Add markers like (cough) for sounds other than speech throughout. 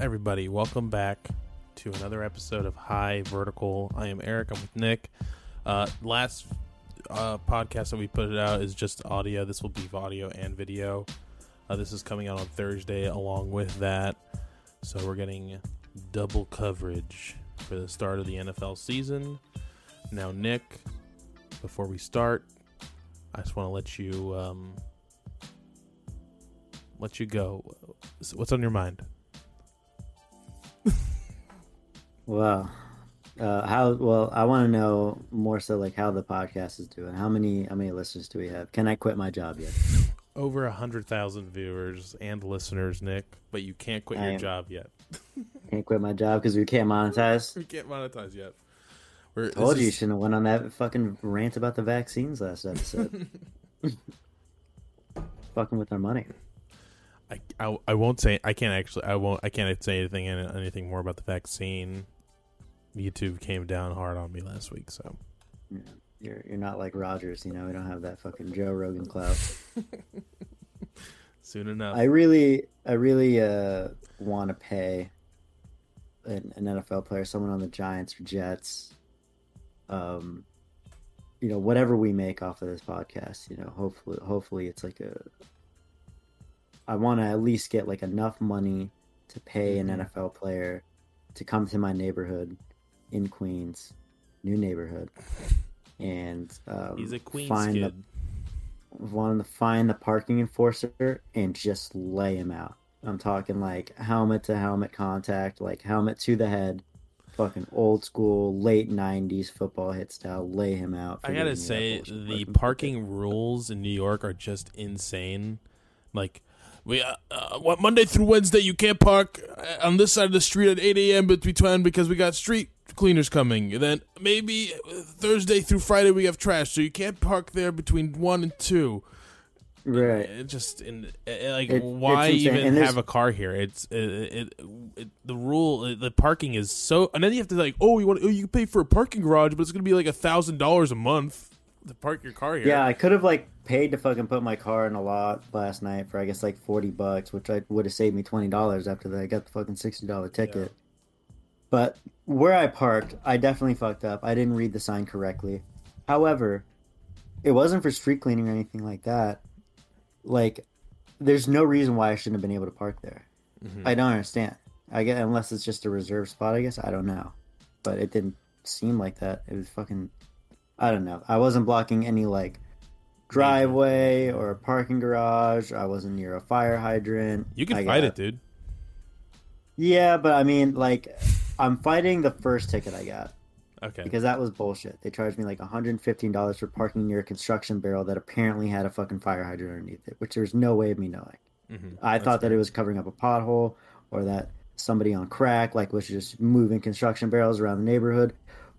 everybody? Welcome back to another episode of High Vertical. I am Eric. I'm with Nick. Uh, last uh, podcast that we put it out is just audio. This will be audio and video. Uh, this is coming out on Thursday along with that. So we're getting double coverage for the start of the NFL season. Now, Nick, before we start, I just want to let you um, let you go. What's on your mind? Wow. Uh, how well? I want to know more so like how the podcast is doing. How many how many listeners do we have? Can I quit my job yet? Over a hundred thousand viewers and listeners, Nick, but you can't quit I your job yet. (laughs) Can't quit my job because we can't monetize. We can't monetize yet. We're, Told you you shouldn't have went on that fucking rant about the vaccines last episode. (laughs) Fucking with our money. I, I, I won't say I can't actually I won't I can't say anything anything more about the vaccine. YouTube came down hard on me last week, so Yeah. You're you're not like Rogers, you know. We don't have that fucking Joe Rogan clout. (laughs) soon enough. I really, I really uh, want to pay an, an NFL player, someone on the Giants or Jets, um, you know, whatever we make off of this podcast, you know, hopefully, hopefully it's like a. I want to at least get like enough money to pay an Mhm. NFL player to come to my neighborhood in Queens, new neighborhood, and um, He's a Queens find the kid. wanted to find the parking enforcer and just lay him out. I'm talking like helmet to helmet contact, like helmet to the head, fucking old school late '90s football hit style. Lay him out. I gotta giving me that say the parking rules in New York are just insane. Like we uh, uh, what Monday through Wednesday you can't park uh, on this side of the street at 8 a.m. between because we got street cleaners coming. And then maybe uh, Thursday through Friday we have trash, so you can't park there between one and two. Right. It just in uh, like It- why even have a car here? It's it, it, it the rule the parking is so and then you have to like oh you want oh you can pay for a parking garage but it's gonna be like a thousand dollars a month to park your car here. Yeah, I could have like paid to fucking put my car in a lot last night for I guess like forty bucks, which I would have saved me twenty dollars after that I got the fucking sixty dollar ticket. But where I parked, I definitely fucked up. I didn't read the sign correctly. However, it wasn't for street cleaning or anything like that. Like, there's no reason why I shouldn't have been able to park there. Mhm. I don't understand. I get unless it's just a reserved spot. I guess I don't know, but it didn't seem like that. It was fucking. I don't know. I wasn't blocking any like driveway or a parking garage. I wasn't near a fire hydrant. You can I fight got- it, dude. Yeah, but I mean, like, I'm fighting the first ticket I got Okay. because that was bullshit. They charged me like $115 for parking near a construction barrel that apparently had a fucking fire hydrant underneath it, which there's no way of me knowing. Mhm. I That's thought that it was covering up a pothole or that somebody on crack like was just moving construction barrels around the neighborhood.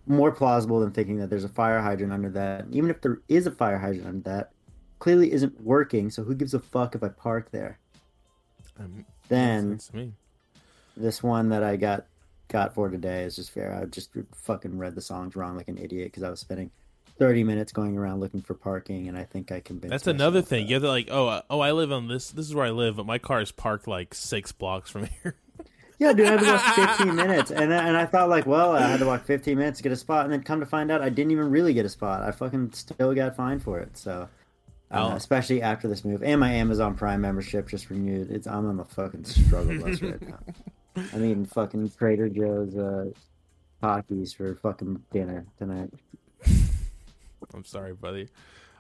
More plausible than thinking that there's a fire hydrant under that. Even if there is a fire hydrant under that, clearly isn't working. So who gives a fuck if I park there? Um, Then makes sense to me. this one that I got got for today is just fair. I just fucking read the songs wrong like an idiot because I was spending 30 minutes going around looking for parking, and I think I convinced. That's another that- thing. You have to like, oh, uh, oh, I live on this. This is where I live, but my car is parked like six blocks from (laughs) here. Yeah, dude, I had to walk 15 minutes, and and I thought like, well, I had to walk 15 minutes to get a spot, and then come to find out, I didn't even really get a spot. I fucking still got fined for it. So, Oh. especially after this move, and my Amazon Prime membership just renewed. It's I'm on the fucking struggle bus right now. I'm eating fucking Trader Joe's uh, Takis for fucking dinner tonight. I'm sorry, buddy.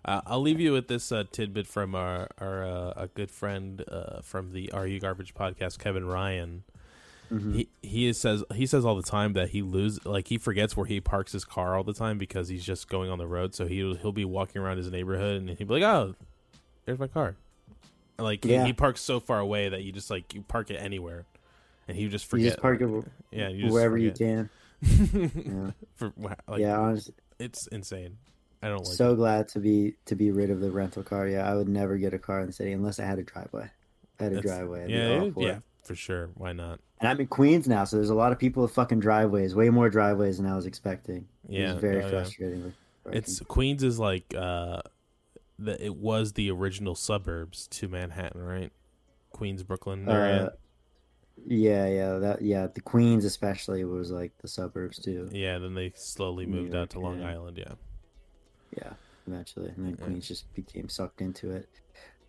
Uh, I'll leave you with this uh, tidbit from our our uh, a good friend uh, from the Are You Garbage podcast, Kevin Ryan. Mhm. He he says he says all the time that he lose like he forgets where he parks his car all the time because he's just going on the road. So he he'll be walking around his neighborhood and he'll be like, "Oh, there's my car." Like he- Yeah. he, parks so far away that you just like you park it anywhere, and he just You forget. just park it yeah, you just wherever you can. (laughs) Yeah, For like, yeah honestly, it's insane. I don't like. so it. glad to be to be rid of the rental car. Yeah, I would never get a car in the city unless I had a driveway. I had a That's- driveway. I'd Yeah, yeah. For sure. Why not? And I'm in Queens now, so there's a lot of people with fucking driveways, way more driveways than I was expecting. Yeah, it's very oh, frustrating. parking. It's Queens is like uh, the it was the original suburbs to Manhattan, right? Queens, Brooklyn area. uh, Yeah, yeah, that yeah. The Queens especially was like the suburbs too. Yeah, then they slowly moved New out to Long yeah. Island. Yeah. Yeah, eventually, and then Yeah. Queens just became sucked into it.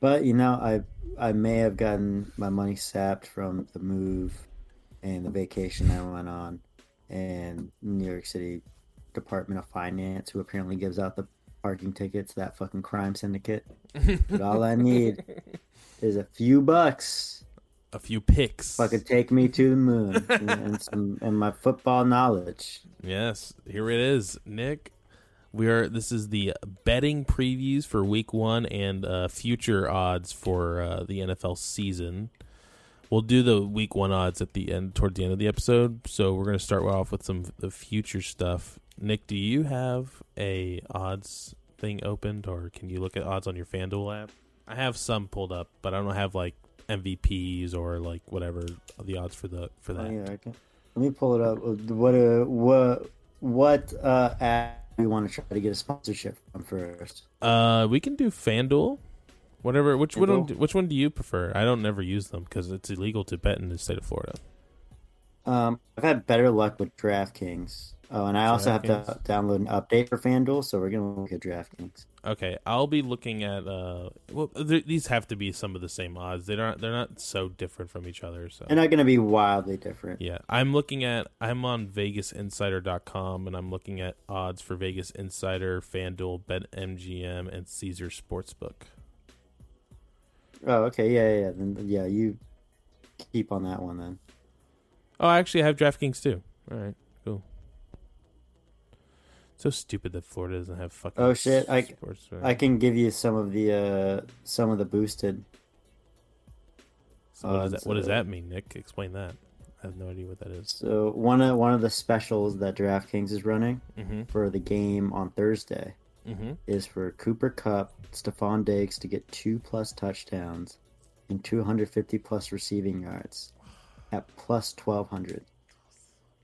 But you know, I I may have gotten my money sapped from the move and the vacation I went on, and New York City Department of Finance, who apparently gives out the parking tickets, that fucking crime syndicate. But all I need (laughs) is a few bucks. A few picks. Fucking take me to the moon (laughs) and, and some and my football knowledge. Yes, here it is, Nick. We are. This is the betting previews for Week One and uh, future odds for uh, the NFL season. We'll do the Week One odds at the end, toward the end of the episode. So we're going to start off with some the future stuff. Nick, do you have a odds thing opened, or can you look at odds on your FanDuel app? I have some pulled up, but I don't have like MVPs or like whatever the odds for the for Oh, that. yeah, I can- Let me pull it up. What uh, what what uh app we want to try to get a sponsorship from first? Uh, we can do FanDuel. Whatever. Which one? FanDuel? Which one do you prefer? I don't never use them because it's illegal to bet in the state of Florida. Um, I've had better luck with DraftKings. Oh, and I also have to download an update for FanDuel, so we're gonna look at DraftKings. Okay, I'll be looking at. Uh, well, th- these have to be some of the same odds. They're not. They're not so different from each other. So They're not gonna be wildly different. yeah, I'm looking at. I'm on VegasInsider.com and I'm looking at odds for Vegas Insider, FanDuel, BetMGM, and Caesar Sportsbook. Oh, okay, yeah, yeah, yeah. Then yeah, you keep on that one then. Oh, I actually have DraftKings too. All right. So stupid that Florida doesn't have fucking. Oh, shit, I- sports, I can give you some of the uh some of the boosted. So what, does that, what does uh, that mean, Nick? Explain that. I have no idea what that is. So one of one of the specials that DraftKings is running Mm-hmm. for the game on Thursday Mm-hmm. is for Cooper Kupp, Stefon Diggs to get two plus touchdowns and 250 plus receiving yards at plus 1200.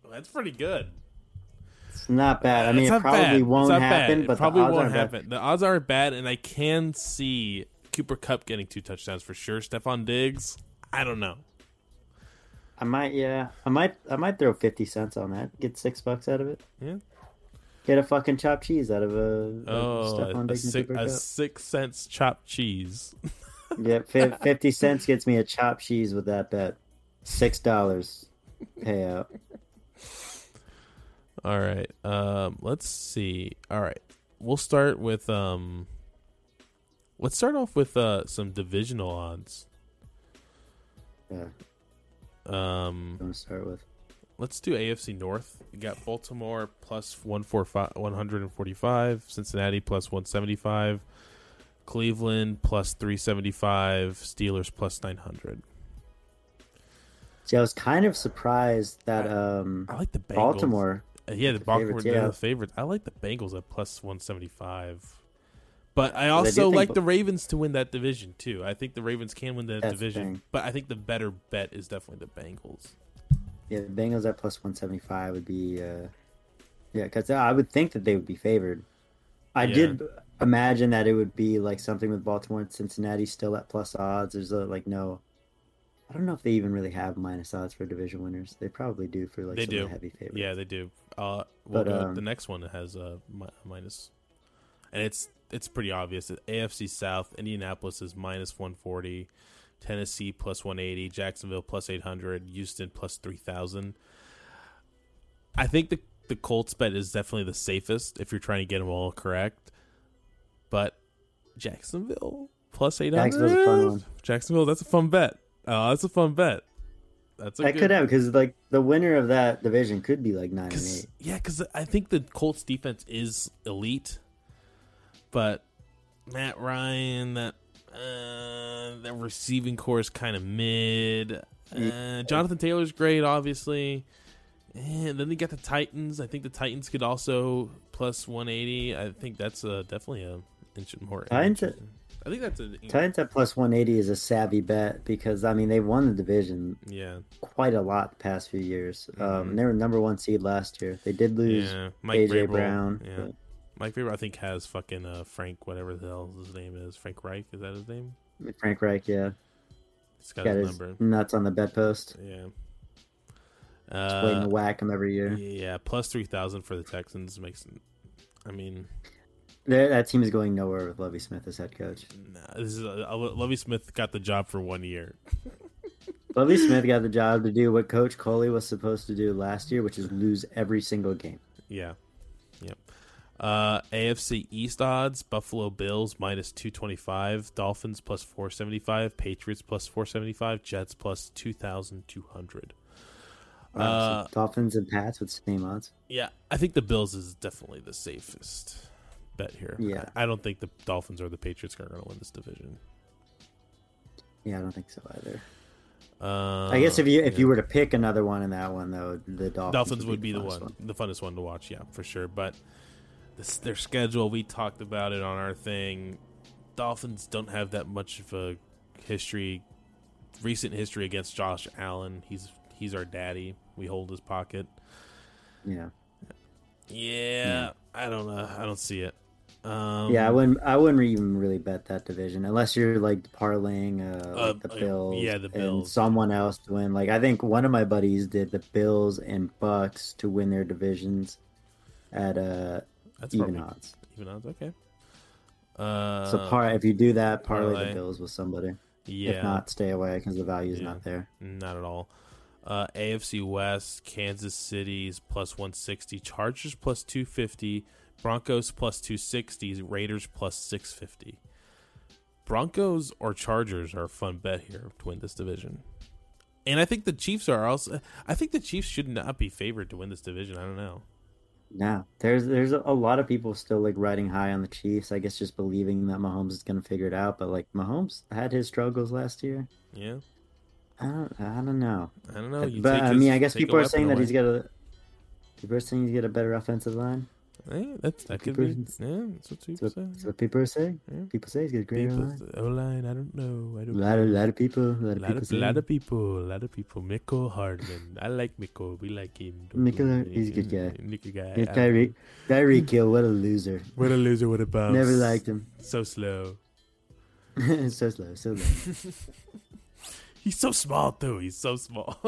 That's pretty good. It's not bad. I mean, it probably bad. Won't not bad. happen, It but probably the odds won't aren't bad. happen. The odds aren't bad, and I can see Cooper Kupp getting two touchdowns for sure. Stefon Diggs, I don't know. I might, yeah, I might, I might throw 50 cents on that. Get six bucks out of it. Yeah. Get a fucking chopped cheese out of a, Oh, a, a, six, a six cents chopped cheese. (laughs) Yeah, fi- 50 cents gets me a chopped cheese with that bet. Six dollars payout. All right. Um, let's see. All right. We'll start with um let's start off with uh some divisional odds. Yeah, Um I'm start with. let's do AFC North. We got Baltimore plus 145 145, Cincinnati plus 175, Cleveland plus 375, Steelers plus 900. See, I was kind of surprised that um I like the Bengals. Baltimore. Uh, yeah, the Baltimore yeah. the favorites. I like the Bengals at plus 175. But I also think- like the Ravens to win that division too. I think the Ravens can win that division, but I think the better bet is definitely the Bengals. Yeah, the Bengals at plus one seventy five would be. uh Yeah, because I would think that they would be favored. I Yeah. did imagine that it would be like something with Baltimore and Cincinnati still at plus odds. There's a, like no. I don't know if they even really have minus odds for division winners. They probably do for like They some do. of the heavy favorites. Yeah, they do. Uh, well, But, the, um, the next one has a mi- minus, and it's it's pretty obvious. AFC South, Indianapolis is minus 140, Tennessee plus 180, Jacksonville plus 800, Houston plus 3000. I think the the Colts bet is definitely the safest if you're trying to get them all correct. But Jacksonville plus 800. Jacksonville's a fun one. Jacksonville, that's a fun bet. Oh, that's a fun bet. That's a That good, could have because like the winner of that division could be like nine and eight. yeah, because I think the Colts defense is elite, but Matt Ryan, that uh, that receiving corps is kind of mid. Uh, Jonathan Taylor's great, obviously. And then they got the Titans. I think the Titans could also plus 180. I think that's uh, definitely a inch more. Titans-. I think that's a Titans at plus one eighty is a savvy bet because I mean they won the division yeah, quite a lot the past few years. Mhm. Um, they were number one seed last year. They did lose yeah. Mike AJ Vrabel, Brown. Yeah. Mike Vrabel, I think, has fucking uh, Frank, whatever the hell his name is. Frank Reich, is that his name? Frank Reich, yeah. He's got, Got his his number. nuts on the bedpost. Yeah. Just waiting to Uh, whack him every year. yeah, plus three thousand for the Texans makes. I mean, That that team is going nowhere with Lovie Smith as head coach. nah, this is uh, Lovie Smith got the job for one year. (laughs) Lovie Smith got the job to do what Coach Culley was supposed to do last year, which is lose every single game. Yeah. Yep. Uh, AFC East odds: Buffalo Bills minus two twenty five, Dolphins plus four seventy five, Patriots plus four seventy five, Jets plus two thousand two hundred. Wow, Uh, so Dolphins and Pats with same odds. Yeah, I think the Bills is definitely the safest bet here. Yeah. I don't think the Dolphins or the Patriots are going to win this division. Yeah, I don't think so either. Uh, I guess if you if yeah. you were to pick another one in that one though, the Dolphins, Dolphins would be the funnest one, the funnest one to watch. Yeah, for sure. But this, their schedule, we talked about it on our thing. Dolphins don't have that much of a history, recent history against Josh Allen. He's he's our daddy. We hold his pocket. Yeah, Yeah, I don't know. I don't see it. Um, yeah. I wouldn't I wouldn't even really bet that division unless you're like parlaying uh, Uh, like the like, Bills, yeah, the Bills, and someone else to win. Like I think one of my buddies did the Bills and Bucks to win their divisions at uh that's even probably odds. even odds. Okay. Uh, So par if you do that, parlay parlay. the Bills with somebody. yeah, If not, stay away because the value is Yeah. not there. Not at all. Uh, AFC West, Kansas City's plus 160, Chargers plus 250, Broncos plus 260, Raiders plus 650. Broncos or Chargers are a fun bet here to win this division. And I think the Chiefs are also. I think the Chiefs should not be favored to win this division. I don't know. No, there's there's a, lot of people still like riding high on the Chiefs. I guess just believing that Mahomes is going to figure it out. But like Mahomes had his struggles last year. Yeah, I don't I don't know. I don't know. You but I mean, I guess people are saying that away. he's got a. People are saying he's got a better offensive line. Eh, that's that could be. Yeah, that's what people That's say. that's what people saying. Yeah. People say he's got a great People, line. O line, I don't know. I A don't. lot of know. lot of people, a lot of people of, saying. lot of people, a lot of people. Miko Hardman. I like Miko. We like him. Miko, he's a good guy. Good guy. Yeah, Tyreek, Tyreek Hill, what a loser. (laughs) What a loser. What a bum. Never liked him. So slow. (laughs) so slow, so slow. (laughs) He's so small too. He's so small.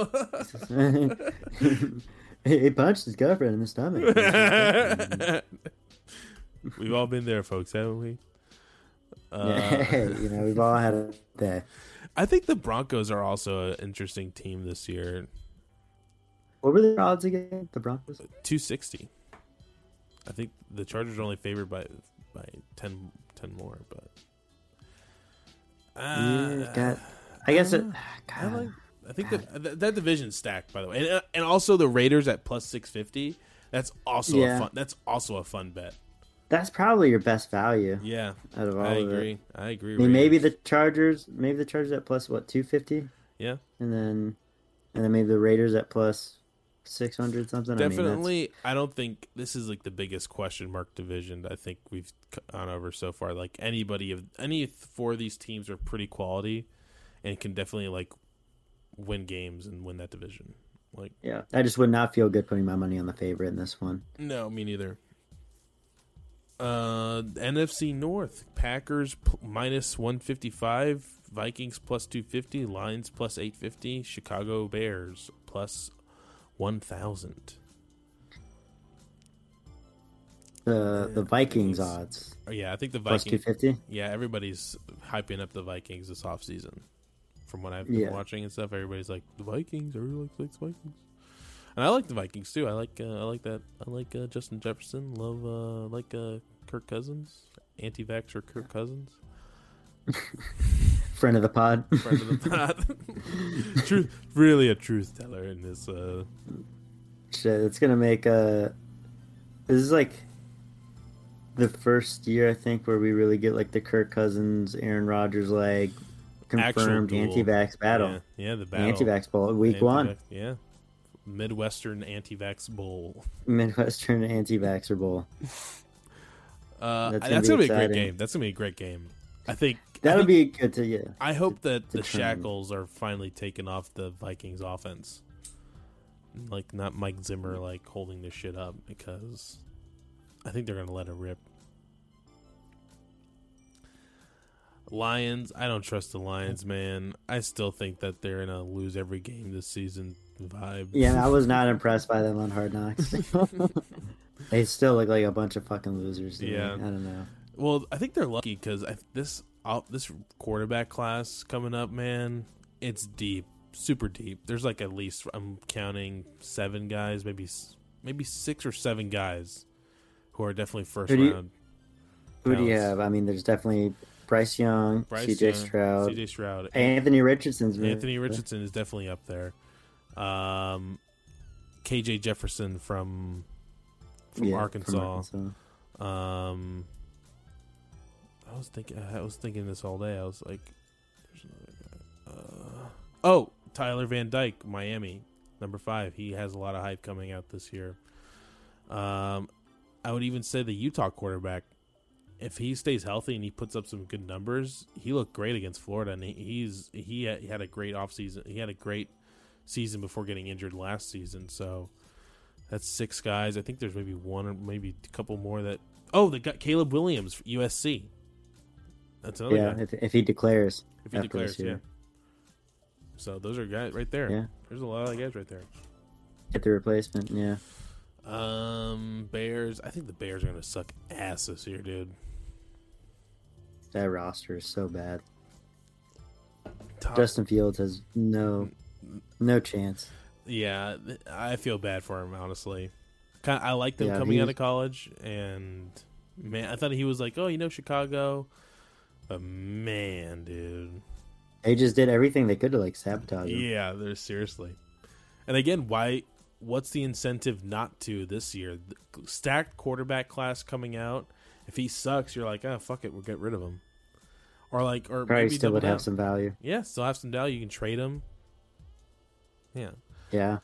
He punched his girlfriend in the stomach. (laughs) We've all been there, folks, haven't we? Uh, (laughs) yeah, you know, we've all had a day. I think the Broncos are also an interesting team this year. What were the odds again? The Broncos? 260. I think the Chargers are only favored by by 10, 10 more, but uh, yeah, God. I guess it. uh, I like. I think that that, that division's stacked, by the way, and uh, and also the Raiders at plus six fifty. That's also a fun. That's also a fun bet. That's probably your best value Yeah, out of all I of it. agree. I agree. I mean, maybe the Chargers, maybe the Chargers at plus what two fifty, yeah, and then and then maybe the Raiders at plus six hundred something. I mean, definitely. I don't think this is like the biggest question mark division. I think we've gone over so far. Like anybody of any four of these teams are pretty quality, and can definitely like win games and win that division. Like yeah, I just would not feel good putting my money on the favorite in this one. No, me neither. Uh, NFC North: Packers p- minus one fifty five, Vikings plus two fifty, Lions plus eight fifty, Chicago Bears plus one thousand. The the Vikings Vikings. odds Oh, yeah, I think the plus Vikings. fifty. Yeah, everybody's hyping up the Vikings this offseason. From what I've been Yeah. watching and stuff, everybody's like the Vikings. Everybody likes, likes Vikings, and I like the Vikings too. I like uh, I like that. I like uh, Justin Jefferson. Love uh, like uh, Kirk Cousins. Anti-vaxxer Kirk Cousins. (laughs) Friend of the pod. (laughs) Friend of the pod. (laughs) truth, really a truth teller in this. Uh, Shit, it's gonna make uh This is like the first year I think where we really get like the Kirk Cousins, Aaron Rodgers like confirmed anti-vax battle, Yeah, yeah the battle. anti-vax bowl, week one, Anti-vax- Yeah, Midwestern anti-vax bowl. (laughs) Midwestern anti-vaxxer bowl. Uh, That's that's, gonna gonna be be a great game. That's gonna be a great game. I think That'll think- be good to yeah. I hope that the determine. shackles are finally taken off the Vikings offense. Like not Mike Zimmer like holding this shit up because I think they're gonna let it rip. Lions. I don't trust the Lions, man. I still think that they're gonna lose every game this season. Vibe. Yeah, I was (laughs) not impressed by them on Hard Knocks. (laughs) they still look like a bunch of fucking losers. to me. Yeah. I don't know. Well, I think they're lucky because this this quarterback class coming up, man, it's deep, super deep. There's like at least I'm counting seven guys, maybe maybe six or seven guys who are definitely first Who you- round. Who do you have? I mean, there's definitely Bryce Young, Bryce C.J. Young, Stroud, C.J. Stroud, Anthony Richardson's Anthony Richardson is definitely up there. Um, KJ Jefferson from from Yeah, Arkansas. Arkansas. Um, I was thinking. I was thinking this all day. I was like, "There's another guy." Uh, oh, Tyler Van Dyke, Miami, number five. He has a lot of hype coming out this year. Um, I would even say the Utah quarterback. If he stays healthy and he puts up some good numbers, he looked great against Florida, and he's he had, a great offseason. He had a great season before getting injured last season. So that's six guys. I think there's maybe one or maybe a couple more that. Oh, they got Caleb Williams, USC. That's another Yeah, guy. if, if he declares. If he declares, yeah. So those are guys right there. Yeah. There's a lot of guys right there. Get the replacement, yeah. Um, Bears. I think the Bears are gonna suck ass this year, dude. That roster is so bad. Top- Justin Fields has no no chance. Yeah, I feel bad for him honestly. Kind I liked him Yeah, coming out of college, and man, I thought he was like, oh, you know, Chicago. But man, dude, They just did everything they could to like sabotage him. yeah, they're seriously. And again, why? What's the incentive not to this year? The stacked quarterback class coming out. If he sucks, you're like, oh fuck it, we'll get rid of him. Or like, or Probably maybe still would down. have some value. Yeah, still have some value. You can trade him. Yeah. Yeah.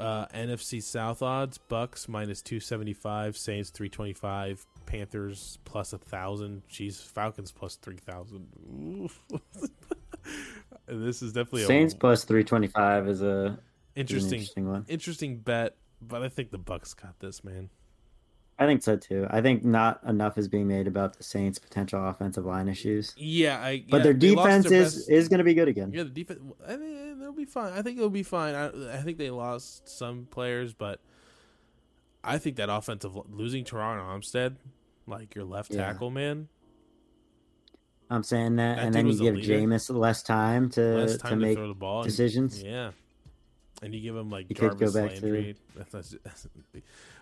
Uh, NFC South odds: Bucks minus two seventy five, Saints three twenty five, Panthers plus a thousand. Jeez, Falcons plus three thousand. (laughs) this is definitely a Saints a plus three twenty five is a interesting, interesting one. interesting bet. But I think the Bucks got this, man. I think so too. I think not enough is being made about the Saints' potential offensive line issues. Yeah, I. But yeah, their defense their is best- is going to be good again. Yeah, the defense. I mean, eh, they'll be fine. I think it'll be fine. I, I think they lost some players, but I think that offensive losing Terron Armstead, like your left Yeah. tackle man, I'm saying that, That and then you give leader. Jameis less time to less to time to, make throw the ball. and- decisions. yeah, and you give him like You go Jarvis back Landry. (laughs) That's- that's-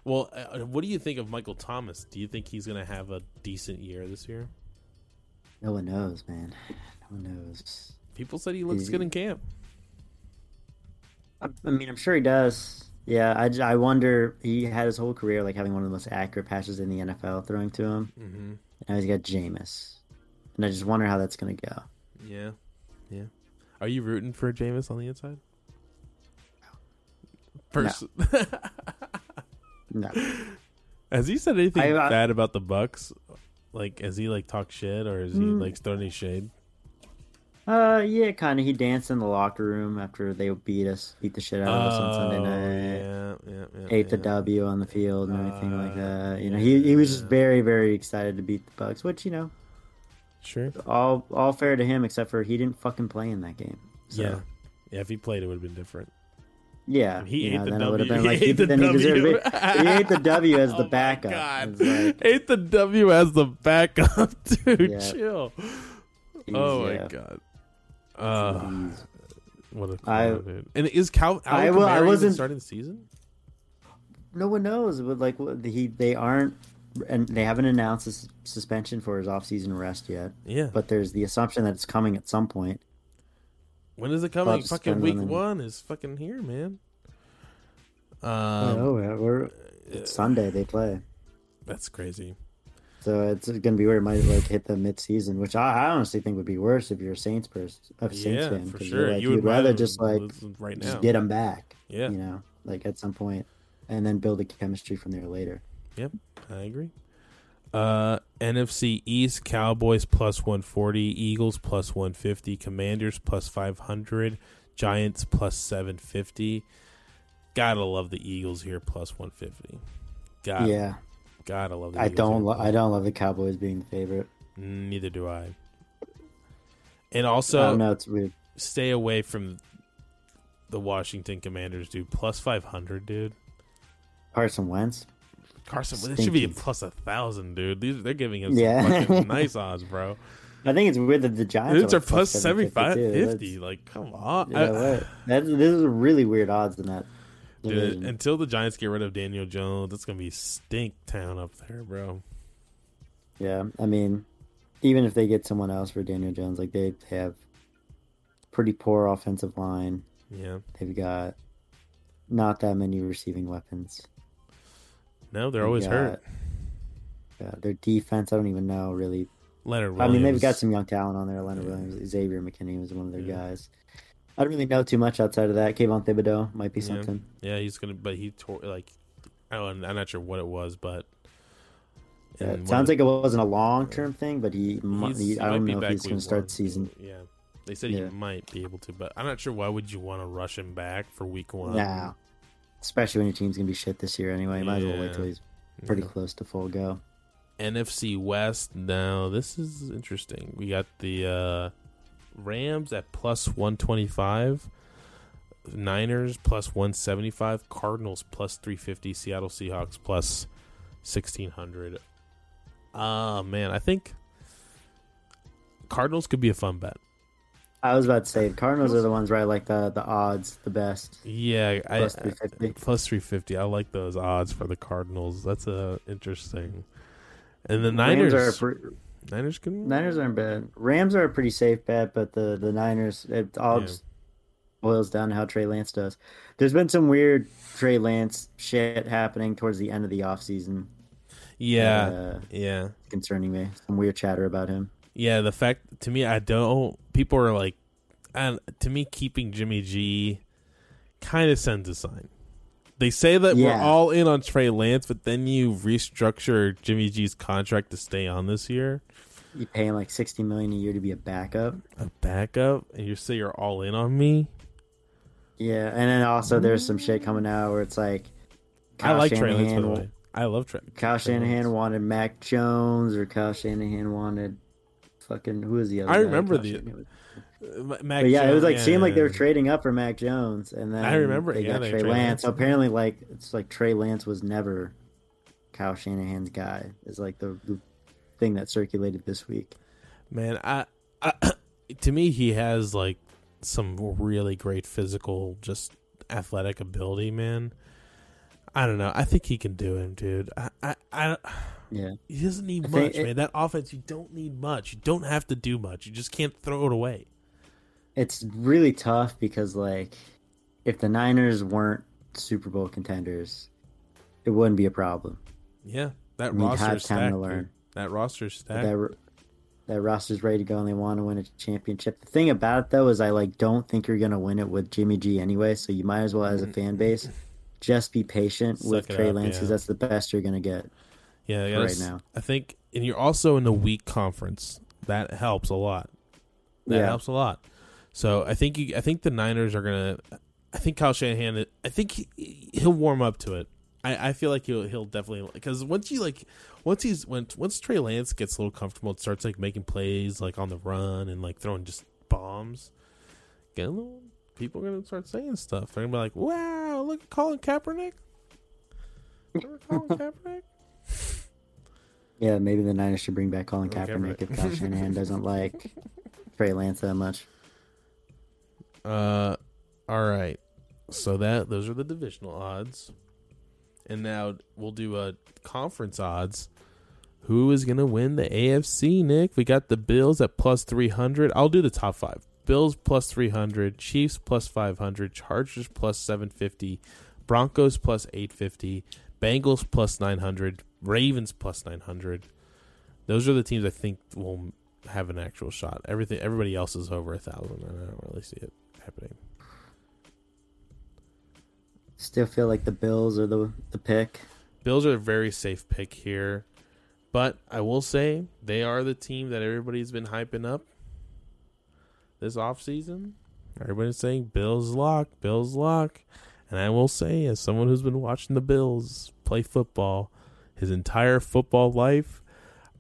well, uh, what do you think of Michael Thomas? Do you think he's going to have a decent year this year? No one knows, man. No one knows. People said he looks He's- good in camp. I, I mean, I'm sure he does. Yeah, I, I wonder. He had his whole career like having one of the most accurate passes in the NFL throwing to him. hmm Now he's got Jameis, and I just wonder how that's going to go. Yeah, yeah. Are you rooting for Jameis on the inside? Pers- (laughs) No, Has he said anything I- I- bad about the Bucks? Like, has he like talk shit or is he Mm. like throwing any shade? uh, yeah, kind of. He danced in the locker room after they beat us, beat the shit out of us on Sunday Oh, night. yeah, yeah, yeah. ate the. W on the field and everything like Uh, that. You know, he he was just very very excited to beat the Bucks, which you know, Sure. all all fair to him except for he didn't fucking play in that game. So, Yeah. Yeah, if he played, it would have been different. Yeah, He you know, the then it W. have been like he he, ate the then he deserved W. it. He ate the (laughs) W as Oh the my backup. God. Like, (laughs) Ate the W as the backup, (laughs) dude. Yeah. Chill. he's- Oh my yeah, god. Uh, what a I- clown, dude. And is Cal? I will- I wasn't- starting the season. no one knows, but like he they aren't and they haven't announced his suspension for his off-season rest yet. Yeah. But there's the assumption that it's coming at some point. When is it coming? Fucking week on one is fucking here, man. Um, oh, yeah, we're it's Sunday they play. that's crazy. So it's gonna be where it might like hit the mid-season, which I, I honestly think would be worse if you're a Saints person, a Saints yeah, fan, sure. like, you you'd would rather just like right just now. get them back, yeah, you know, like at some point, and then build the chemistry from there later. Yep, I agree. Uh, NFC East Cowboys plus 140, Eagles plus 150, Commanders plus 500, Giants plus 750. Gotta love the Eagles here plus 150. Gotta, yeah, gotta love the I Eagles don't, lo- I don't love the Cowboys being the favorite. Neither do I. And also, don't. It's weird. stay away from the Washington Commanders, dude. Plus five hundred, dude. Carson Wentz. Carson, it should be a plus a thousand, dude. These they're giving him some Yeah. fucking (laughs) nice odds, bro. I think it's weird that the Giants Dudes are like plus 75, 50. That's- Like, come on. You I- know what? That's, this is really weird odds in that. (sighs) dude, until the Giants get rid of Daniel Jones, it's gonna be stink town up there, bro. Yeah, I mean, even if they get someone else for Daniel Jones, like they have pretty poor offensive line. Yeah. They've got not that many receiving weapons. No, they're always got- hurt. Yeah, their defense, I don't even know really. Leonard I mean, they've got some young talent on there. Leonard Williams, Xavier McKinney was one of their Yeah. guys. I don't really know too much outside of that. Kayvon Thibodeaux might be something. Yeah, he's gonna, but he tore like, I don't, I'm not sure what it was, but Yeah, it sounds like it wasn't a long term thing, but he, mi- he's- he I might don't know if he's going to start season. Yeah, they said Yeah. he might be able to, but I'm not sure. Why would you want to rush him back for week one? Nah, especially when your team's going to be shit this year anyway. Might as well wait Yeah. till he's pretty Yeah. close to full go. NFC West. Now this is interesting. We got the uh, Rams at plus one twenty five, Niners plus one seventy five, Cardinals plus three fifty, Seattle Seahawks plus sixteen hundred. Ah man, I think Cardinals could be a fun bet. I was about to say the Cardinals are the ones where I like the the odds the best. Yeah, Plus 350. plus three fifty. I like those odds for the Cardinals. That's uh, interesting. And the Rams Niners, are a pre- Niners can Niners aren't bad. Rams are a pretty safe bet, but the the Niners it all Yeah. boils down to how Trey Lance does. There's been some weird Trey Lance shit happening towards the end of the offseason. Yeah, uh, yeah, concerning me. Some weird chatter about him. Yeah. The fact to me, I don't. People are like, and to me, keeping Jimmy G kind of sends a sign. They say that we're all in on Trey Lance, but then you restructure Jimmy G's contract to stay on this year, You pay him like sixty million a year to be a backup. a backup, and you say you're all in on me. Yeah, and then also there's some shit coming out where it's like I like Trey Lance, by the way. I love Trey. Kyle Trey Shanahan Lance. wanted Mac Jones or Kyle Shanahan wanted fucking who was the other? I remember the- was- Uh, Mac yeah, it was Jones, like seemed like they were trading up for Mac Jones, and then I remember, they yeah, got Trey Lance. So apparently, like it's like Trey Lance was never Kyle Shanahan's guy. Is like the, the thing that circulated this week. Man, I, I (clears throat) to me he has like some really great physical, just athletic ability. Man, I don't know. I think he can do it, dude. I, I, I Yeah, he doesn't need I much, think it- man. That offense, you don't need much. You don't have to do much. You just can't throw it away. it's really tough because like if the Niners weren't Super Bowl contenders, it wouldn't be a problem. Yeah, that Need roster's stacked. to learn. That roster's stacked. that that roster's ready to go and they want to win a championship. The thing about it though is I like don't think you're gonna win it with Jimmy G anyway. So you might as well as a fan base just be patient Suck with Trey up, Lance yeah. because that's the best you're gonna get. Yeah, I right now. I think, and you're also in the weak conference. That helps a lot. That Yeah. helps a lot. So I think you, I think the Niners are gonna. I think Kyle Shanahan. I think he, he'll warm up to it. I, I feel like he'll he'll definitely because once you like once he's when once Trey Lance gets a little comfortable and starts like making plays like on the run and like throwing just bombs, get a little. People are gonna start saying stuff. They're gonna be like, "Wow, look at Colin Kaepernick." Remember Colin (laughs) Kaepernick? Yeah, maybe the Niners should bring back Colin Kaepernick if Kyle Shanahan doesn't (laughs) like Trey Lance that much. Uh, all right. So that those are the divisional odds, and now we'll do a conference odds. Who is gonna win the AFC? Nick, we got the Bills at plus three hundred. I'll do the top five: Bills plus three hundred, Chiefs plus five hundred, Chargers plus seven fifty, Broncos plus eight fifty, Bengals plus nine hundred, Ravens plus nine hundred. Those are the teams I think will have an actual shot. Everything, everybody else is over a thousand, and I don't really see it happening. Still feel like the Bills are the the pick. Bills are a very safe pick here, but I will say they are the team that everybody's been hyping up this offseason. Everybody's saying Bills lock, Bills lock. And I will say, as someone who's been watching the Bills play football his entire football life,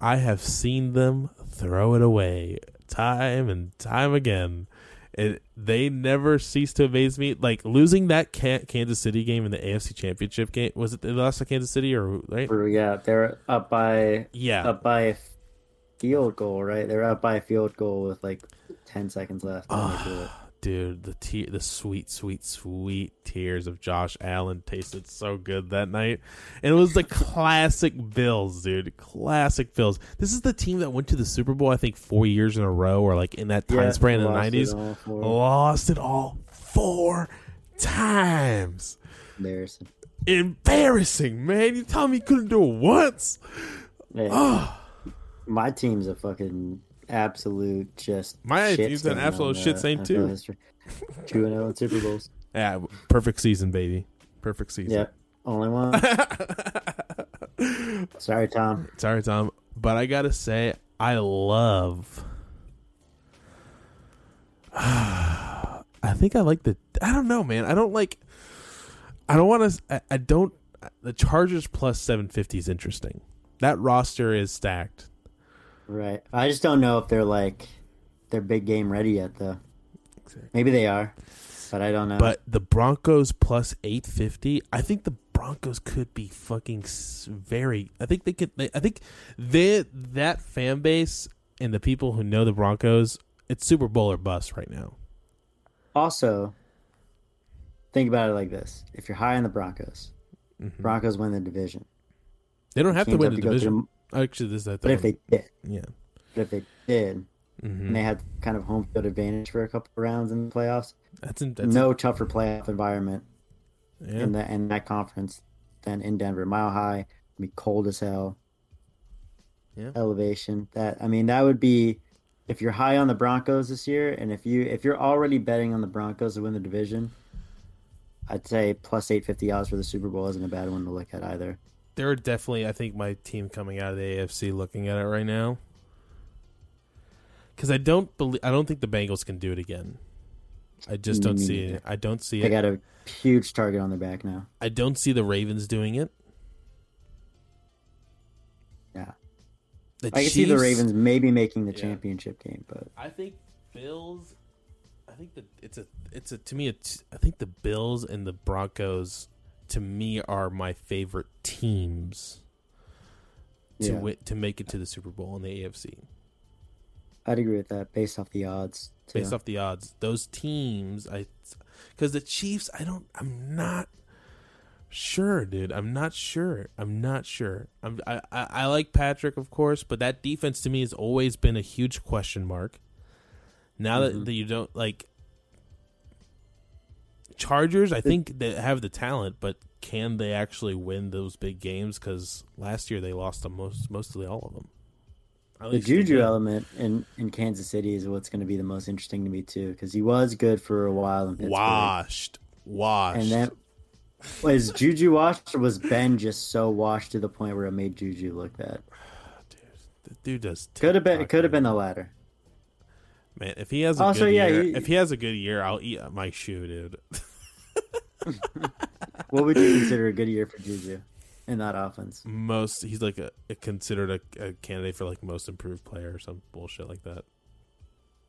I have seen them throw it away time and time again. It, they never cease to amaze me. Like losing that Kansas City game in the AFC Championship game was it they lost to Kansas City or right? Yeah, they're up by yeah up by a field goal, right? They're up by a field goal with like ten seconds left. Ah. Dude, the te- the sweet, sweet, sweet tears of Josh Allen tasted so good that night. And it was the classic Bills, dude. Classic Bills. This is the team that went to the Super Bowl, I think, four years in a row, or like in that time yeah, span in the nineties. Lost it all four times. Embarrassing. Embarrassing, man. You tell me you couldn't do it once. Yeah. Oh. My team's a fucking absolute just my team's an absolute shit same too. Two and zero oh in Super Bowls. (laughs) Yeah, perfect season, baby. Perfect season. Yep, only one. (laughs) Sorry, Tom. Sorry, Tom. But I gotta say, I love. (sighs) I think I like the. I don't know, man. I don't like. I don't want to. I, I don't. The Chargers plus seven fifty is interesting. That roster is stacked. Right. I just don't know if they're like they're big game ready yet though. Exactly. Maybe they are, but I don't know. But the Broncos plus 850, I think the Broncos could be fucking very I think they could they, I think they that fan base and the people who know the Broncos, it's Super Bowl or bust right now. Also, think about it like this. If you're high on the Broncos, mm-hmm. Broncos win the division. They don't have to win the division. Actually, this is that. But if they did, yeah. But if they did, mm-hmm. and they had kind of home field advantage for a couple of rounds in the playoffs, that's, in, that's no tougher playoff environment yeah. in that in that conference than in Denver. Mile high, be cold as hell. Yeah. Elevation. That I mean, that would be if you're high on the Broncos this year, and if you if you're already betting on the Broncos to win the division, I'd say plus eight fifty odds for the Super Bowl isn't a bad one to look at either they're definitely I think my team coming out of the AFC looking at it right now. Cuz I don't believe I don't think the Bengals can do it again. I just don't see it. I don't see they it. They got a huge target on their back now. I don't see the Ravens doing it. Yeah. The I Chiefs, can see the Ravens maybe making the yeah. championship game, but I think Bills I think that it's a it's a to me it's I think the Bills and the Broncos to me are my favorite teams to yeah. to make it to the Super Bowl in the AFC. I'd agree with that based off the odds. Too. Based off the odds, those teams, I because the Chiefs, I don't, I'm not sure, dude. I'm not sure. I'm not sure. I'm, I, I, I like Patrick, of course, but that defense to me has always been a huge question mark. Now mm-hmm. that, that you don't like, Chargers, I think they have the talent, but can they actually win those big games? Because last year they lost to most, mostly all of them. the Juju element in, in Kansas City is what's going to be the most interesting to me too, because he was good for a while in Pittsburgh. Washed, washed, and then was Juju washed, or was Ben just so washed to the point where it made Juju look bad? (sighs) Dude, the dude does. Could have been. It could have been the latter. Man, if he has a also, good yeah, year, he, if he has a good year, I'll eat my shoe, dude. (laughs) what would you consider a good year for Juju in that offense? Most, he's like a, a considered a, a, candidate for like most improved player or some bullshit like that.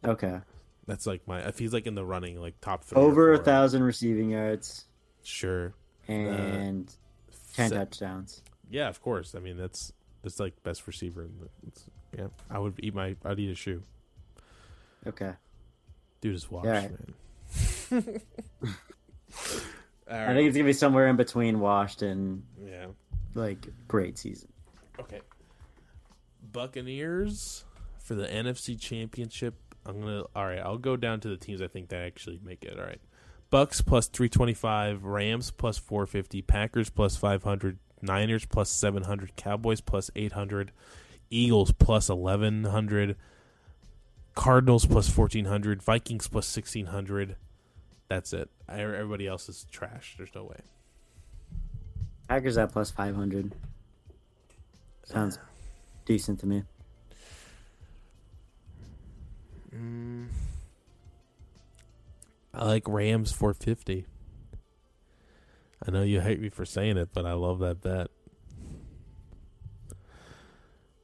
Okay, that's like my if he's like in the running, like top three, over a thousand receiving yards, sure, and uh, ten touchdowns. Yeah, of course. I mean, that's that's like best receiver. In the, yeah, I would eat my I'd eat a shoe. Okay. Dude is washed, right. man. (laughs) (laughs) I think it's gonna be somewhere in between washed and yeah, like great season. Okay. Buccaneers for the NFC Championship. I'm gonna. All right, I'll go down to the teams I think that actually make it. All right, Bucks plus three twenty five, Rams plus four fifty, Packers plus five hundred, Niners plus seven hundred, Cowboys plus eight hundred, Eagles plus eleven hundred. Cardinals plus fourteen hundred, Vikings plus sixteen hundred. That's it. Everybody else is trash. There's no way. Packers at plus five hundred. Sounds decent to me. Mm. I like Rams four fifty. I know you hate me for saying it, but I love that bet.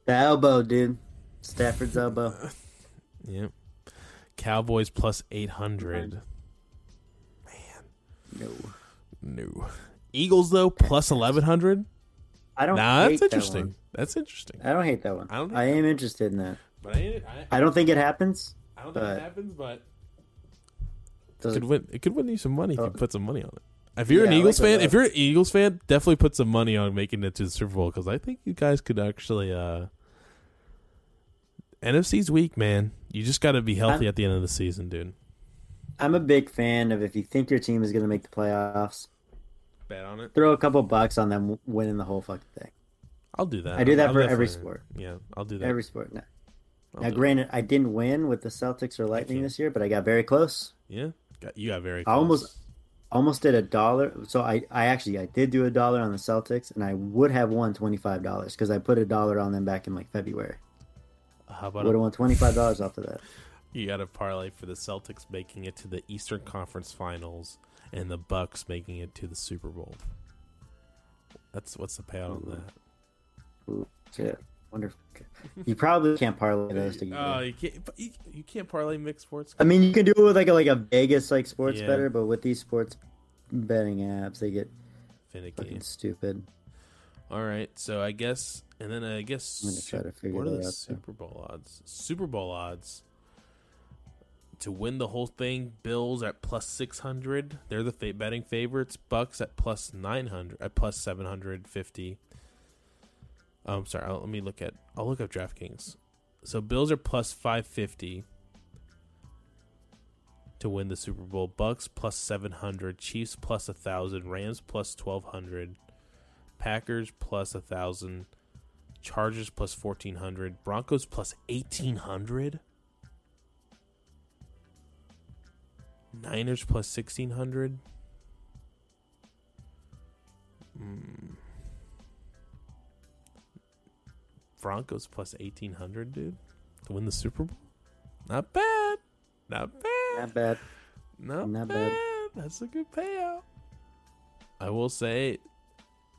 The elbow, dude. Stafford's elbow. (laughs) Yep. Cowboys plus 800. Man. No, No. Eagles though plus 1100. I don't. Nah, hate that's that interesting. one. That's interesting. I don't hate that one. I don't I that am interested in that. But I, I, I don't think it happens. I don't think it think but- it happens, but it Does could it, win. It could win you some money if Oh. you put some money on it. If you're an Yeah, I Eagles like fan, if you're an Eagles fan, definitely put some money on making it to the Super Bowl because I think you guys could actually. uh NFC's weak, man. You just got to be healthy I'm- at the end of the season, dude. I'm a big fan of if you think your team is going to make the playoffs, Bet on it. throw a couple bucks on them winning the whole fucking thing. I'll do that. I do that I'll for every sport. Yeah, I'll do that. Every sport. Now, I'll now granted, I didn't win with the Celtics or Lightning this year, but I got very close. Yeah, got, you got very. I almost- Almost did a dollar. So I, I actually, I did do a dollar on the Celtics, and I would have won twenty five dollars because I put a dollar on them back in like February. How about Would have won twenty five dollars off of that. you got a parlay for the Celtics making it to the Eastern Conference Finals and the Bucks making it to the Super Bowl? That's what's the payout on that? Ooh, shit. Wonder. If, you probably can't parlay those uh, together. Oh, you can't. You, you can't parlay mixed sports. I mean, you can do it with like a like a Vegas like sports Yeah. better, but with these sports betting apps, they get Finicky. fucking stupid. All right, so I guess, and then I guess, I'm gonna try to figure what are the out. Super Bowl odds? Super Bowl odds to win the whole thing. Bills at plus six hundred. They're the fa- betting favorites. Bucks at plus nine hundred. At plus seven hundred fifty. I'm sorry. I'll, let me look at. I'll look up DraftKings. So Bills are plus five fifty to win the Super Bowl. Bucks plus seven hundred. Chiefs plus a thousand. Rams plus twelve hundred. Packers plus a thousand. Chargers plus fourteen hundred. Broncos plus eighteen hundred. Niners plus sixteen hundred. Mm. Broncos eighteen hundred, dude, to win the Super Bowl. Not bad. Not bad. Not bad. Not, Not bad. bad. That's a good payout. I will say,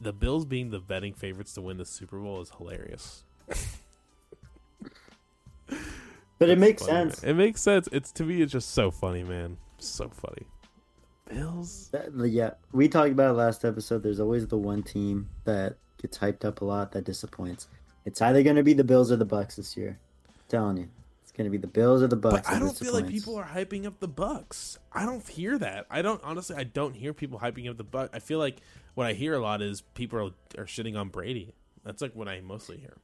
the Bills being the betting favorites to win the Super Bowl is hilarious. (laughs) But it makes Funny, man. sense. It makes sense. It's to me, it's just so funny, man. So funny. Bills. That- yeah, we talked about it last episode. There's always the one team that gets hyped up a lot that disappoints. It's either going to be the Bills or the Bucks this year. I'm telling you, going to be the Bills or the Bucks. But I don't feel like people are hyping up the Bucks. I don't hear that. I don't honestly. I don't hear people hyping up the Bucks. I feel like what I hear a lot is people are, are shitting on Brady. That's like what I mostly hear.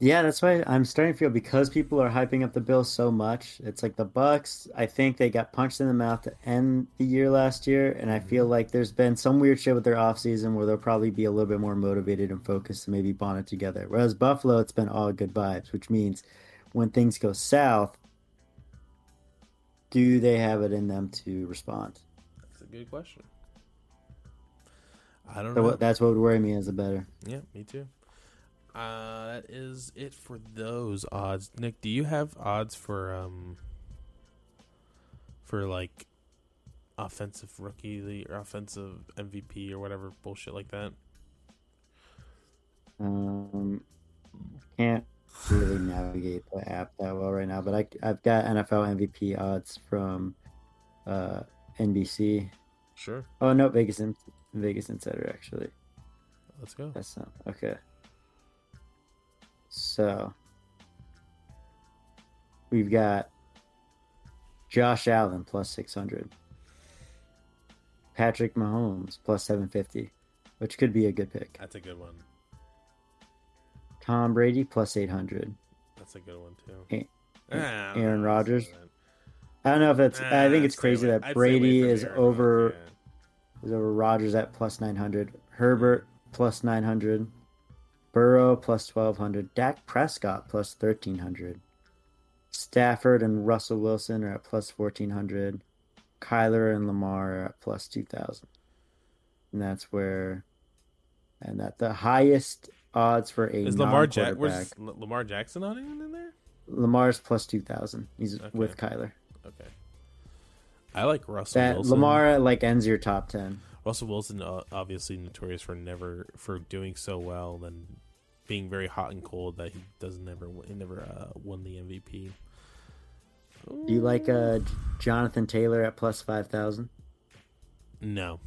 Yeah, that's why I'm starting to feel because people are hyping up the Bills so much. It's like the Bucks. I think they got punched in the mouth to end the year last year, and I feel mm-hmm. like there's been some weird shit with their offseason where they'll probably be a little bit more motivated and focused and maybe bond it together. Whereas Buffalo, it's been all good vibes, which means when things go south, do they have it in them to respond? That's a good question. I don't So know. that's what would worry me as a better. Yeah, me too. Uh, that is it for those odds. Nick, do you have odds for um for like offensive rookie league or offensive MVP or whatever bullshit like that? Um, can't really navigate the app that well right now, but I, I've got NFL MVP odds from uh, NBC. Sure. Oh no, Vegas In- Vegas Insider actually. Let's go. That's not okay. So we've got Josh Allen plus six hundred, Patrick Mahomes plus seven fifty, which could be a good pick. That's a good one. Tom Brady plus eight hundred. That's a good one too. Ah, Aaron Rodgers? I don't know if it's. I think Ah, it's crazy that I'd Brady is Aaron over Rodgers, is over Rodgers at plus nine hundred, Herbert plus nine hundred, Burrow plus twelve hundred, Dak Prescott plus thirteen hundred, Stafford and Russell Wilson are at plus fourteen hundred, Kyler and Lamar are at plus two thousand, and that's where, and that the highest odds for a Is Lamar Jack? Where's Lamar Jackson not even in there? Lamar's plus two thousand. He's Okay. with Kyler. Okay. I like Russell That Wilson. Lamar like ends your top ten. Russell Wilson, uh, obviously notorious for never for doing so well and being very hot and cold that he doesn't never win- he never uh, won the MVP. Do you like uh, Jonathan Taylor at plus five thousand? No,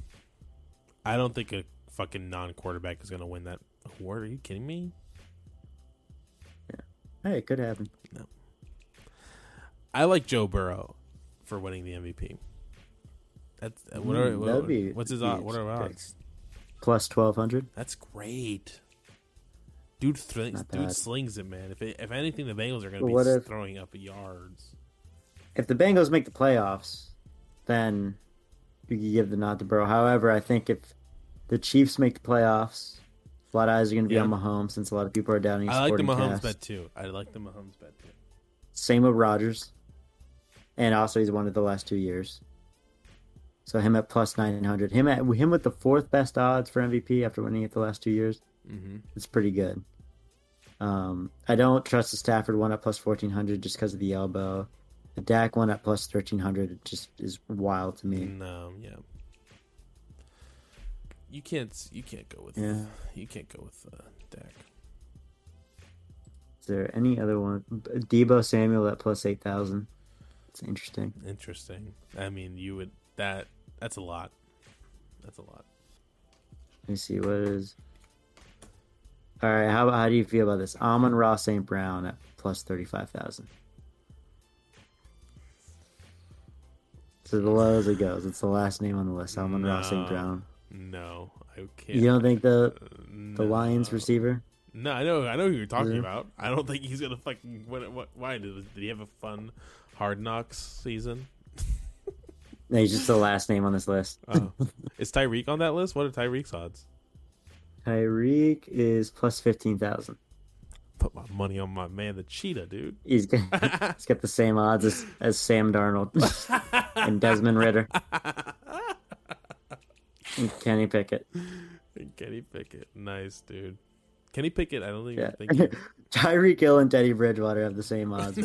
I don't think a fucking non-quarterback is going to win that award. Are you kidding me? Yeah. Hey, it could happen. No. I like Joe Burrow for winning the MVP. That's uh, what are, Mm, what- be what's his odds? What are odds? Plus twelve hundred. That's great. Dude, th- dude slings it, man. If it, if anything, the Bengals are going to be if- throwing up yards. If the Bengals make the playoffs, then you could give the nod to Burrow. However, I think if the Chiefs make the playoffs, a lot of eyes are going to be Yeah. on Mahomes since a lot of people are doubting his I like the Mahomes cast. bet too. I like the Mahomes bet too. Same with Rodgers, and also he's won it the last two years. So him at plus nine hundred, him at him with the fourth best odds for MVP after winning it the last two years. Mm-hmm. It's pretty good. Um, I don't trust the Stafford one at plus fourteen hundred just because of the elbow. The Dak one at plus thirteen hundred just is wild to me. No, yeah. You can't. You can't go with. Yeah. You can't go with uh, Dak. Is there any other one? Deebo Samuel at plus eight thousand. It's interesting. Interesting. I mean, you would that. That's a lot. That's a lot. Let me see what is. All right, how how do you feel about this? Amon-Ra St. Brown at plus thirty five thousand. So the low as it goes. It's the last name on the list. Amon-Ra St. Brown. No, I can't. You don't think the Uh, the Lions receiver? No, I know. I know who you're talking Yeah. about. I don't think he's gonna fucking. What? What? Why did did he have a fun Hard Knocks season? No, he's just the last name on this list. Oh, is Tyreek on that list? What are Tyreek's odds? Tyreek is plus fifteen thousand. Put my money on my man, the cheetah, dude. He's got, (laughs) he's got the same odds as, as Sam Darnold (laughs) and Desmond Ridder (laughs) and Kenny Pickett. Kenny Pickett, nice dude. Kenny Pickett, I don't even Yeah. think. He... (laughs) Tyreek Hill and Teddy Bridgewater have the same odds. (laughs)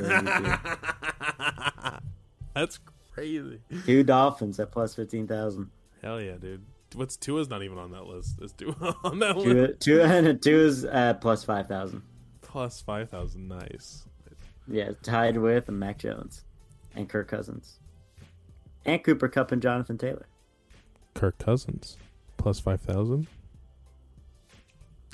That's crazy. Two Dolphins at plus fifteen thousand. Hell yeah, dude. What's Tua's not even on that list? Is Tua (laughs) on that list? Two, two, and two is at plus five thousand. Plus five thousand. Nice. Yeah, tied with Mac Jones and Kirk Cousins and Cooper Kupp and Jonathan Taylor. Kirk Cousins plus five thousand.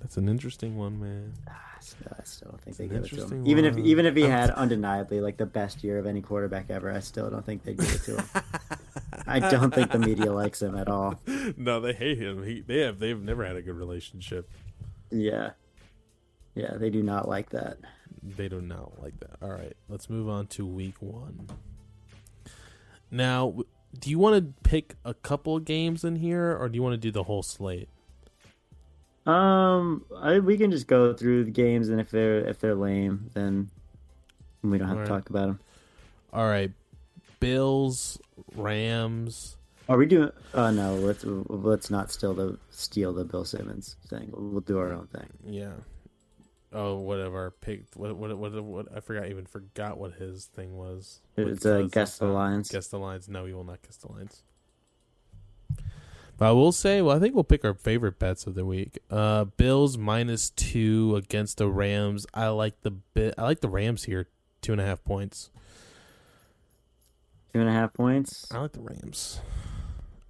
That's an interesting one, man. Ah, still, I still don't think they give it to him. Even if even if he had undeniably like the best year of any quarterback ever, I still don't think they'd give it to him. I don't think the media likes him at all. (laughs) no, they hate him. He, they have. They've never had a good relationship. Yeah, yeah, they do not like that. They do not like that. All right, let's move on to week one. Now, w- do you want to pick a couple games in here, or do you want to do the whole slate? Um, I, we can just go through the games, and if they're if they're lame, then we don't have to talk about them. All right, Bills, Rams. Are we doing? Oh no, let's let's not steal the steal the Bill Simmons thing. We'll do our own thing. Yeah. Oh, whatever. Picked. What? What? What? what I forgot. Even forgot what his thing was. It's uh, what's guess the lines. Guess the lines. No, we will not guess the lines. But I will say, well, I think we'll pick our favorite bets of the week. Uh, Bills minus two against the Rams. I like the bit. I like the Rams here, two and a half points. Two and a half points. I like the Rams.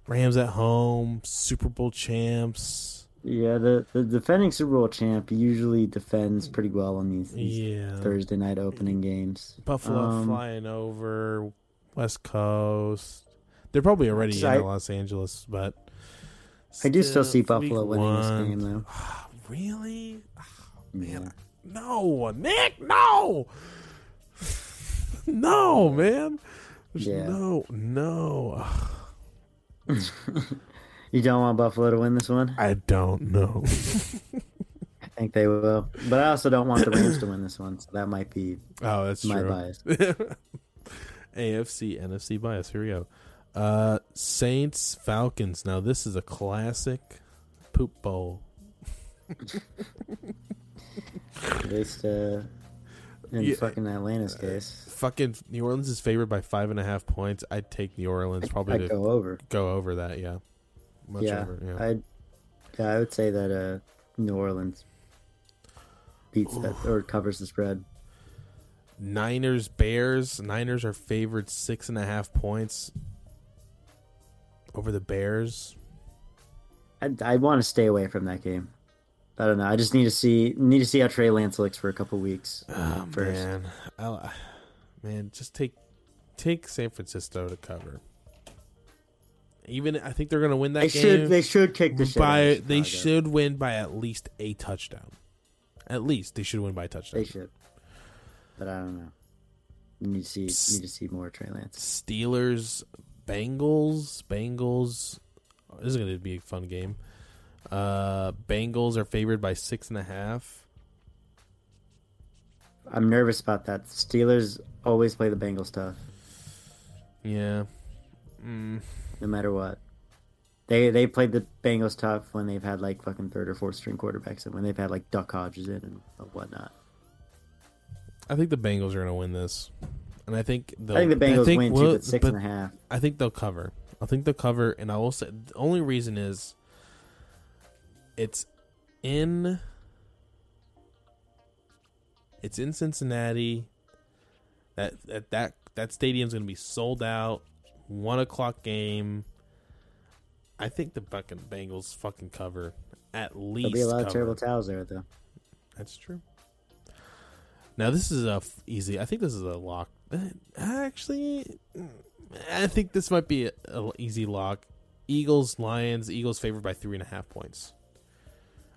Rams at home, Super Bowl champs. Yeah, the, the defending Super Bowl champ usually defends pretty well on these, these Yeah, Thursday night opening games. Buffalo Um, flying over West Coast. They're probably already So I- in Los Angeles, but I do still see Buffalo winning this game though. Really? Oh, man, Yeah. no, Nick, no, (laughs) no, man. There's Yeah. No, no. (laughs) (laughs) You don't want Buffalo to win this one? I don't know. (laughs) I think they will, but I also don't want the Rams to win this one. So that might be oh, that's my true. bias. (laughs) AFC, NFC bias. Here we go. Uh, Saints, Falcons. Now this is a classic poop bowl. (laughs) At least uh, in Yeah. fucking Atlanta's case, Fucking New Orleans is favored by five and a half points. I'd take New Orleans probably I'd to go over. go over that. Yeah, much yeah, over. Yeah. I'd, yeah, I would say that uh, New Orleans beats that or covers the spread. Niners Bears. Niners are favored six and a half points over the Bears. I I want to stay away from that game. I don't know. I just need to see need to see how Trey Lance looks for a couple weeks Oh first. man, I'll, man, just take take San Francisco to cover. Even I think they're going to win that They game. should they should kick the by they should win by at least a touchdown. At least they should win by a touchdown. They should. But I don't know. You need to see need to see more Trey Lance. Steelers, Bengals, Bengals. This is going to be a fun game. Uh, Bengals are favored by six and a half. I'm nervous about that. Steelers always play the Bengals tough, Yeah. Mm, no matter what. They they played the Bengals tough when they've had like fucking third or fourth string quarterbacks and when they've had like Duck Hodges in and whatnot. I think the Bengals are going to win this, and I think I think the Bengals win too, well, but six and a half. I think they'll cover. I think they'll cover, and I will say the only reason is it's in it's in Cincinnati. That that that that stadium's going to be sold out. One o'clock game. I think the fucking Bengals fucking cover at least. There'll be a lot cover. of terrible towels there though. That's true. Now this is a f- easy. I think this is a lock. Uh, Actually, mm, I think this might be a, a easy lock. Eagles, Lions. Eagles favored by three and a half points.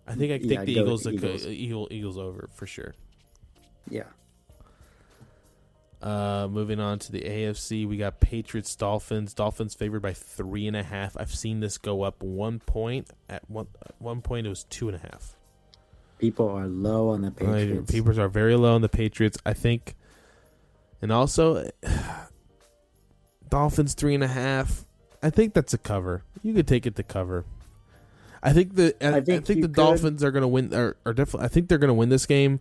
I think I Yeah, think the Eagles, Eagles. Eagle, Eagles over for sure. Yeah. Uh, moving on to the AFC, we got Patriots, Dolphins. Dolphins favored by three and a half. I've seen this go up one point. At one at one point, it was two and a half. People are low on the Patriots. People are very low on the Patriots. I think, and also (sighs) Dolphins three and a half. I think that's a cover. You could take it to cover. I think the I, I I think think, the could. Dolphins are going to win. Are, are definitely. I think they're going to win this game,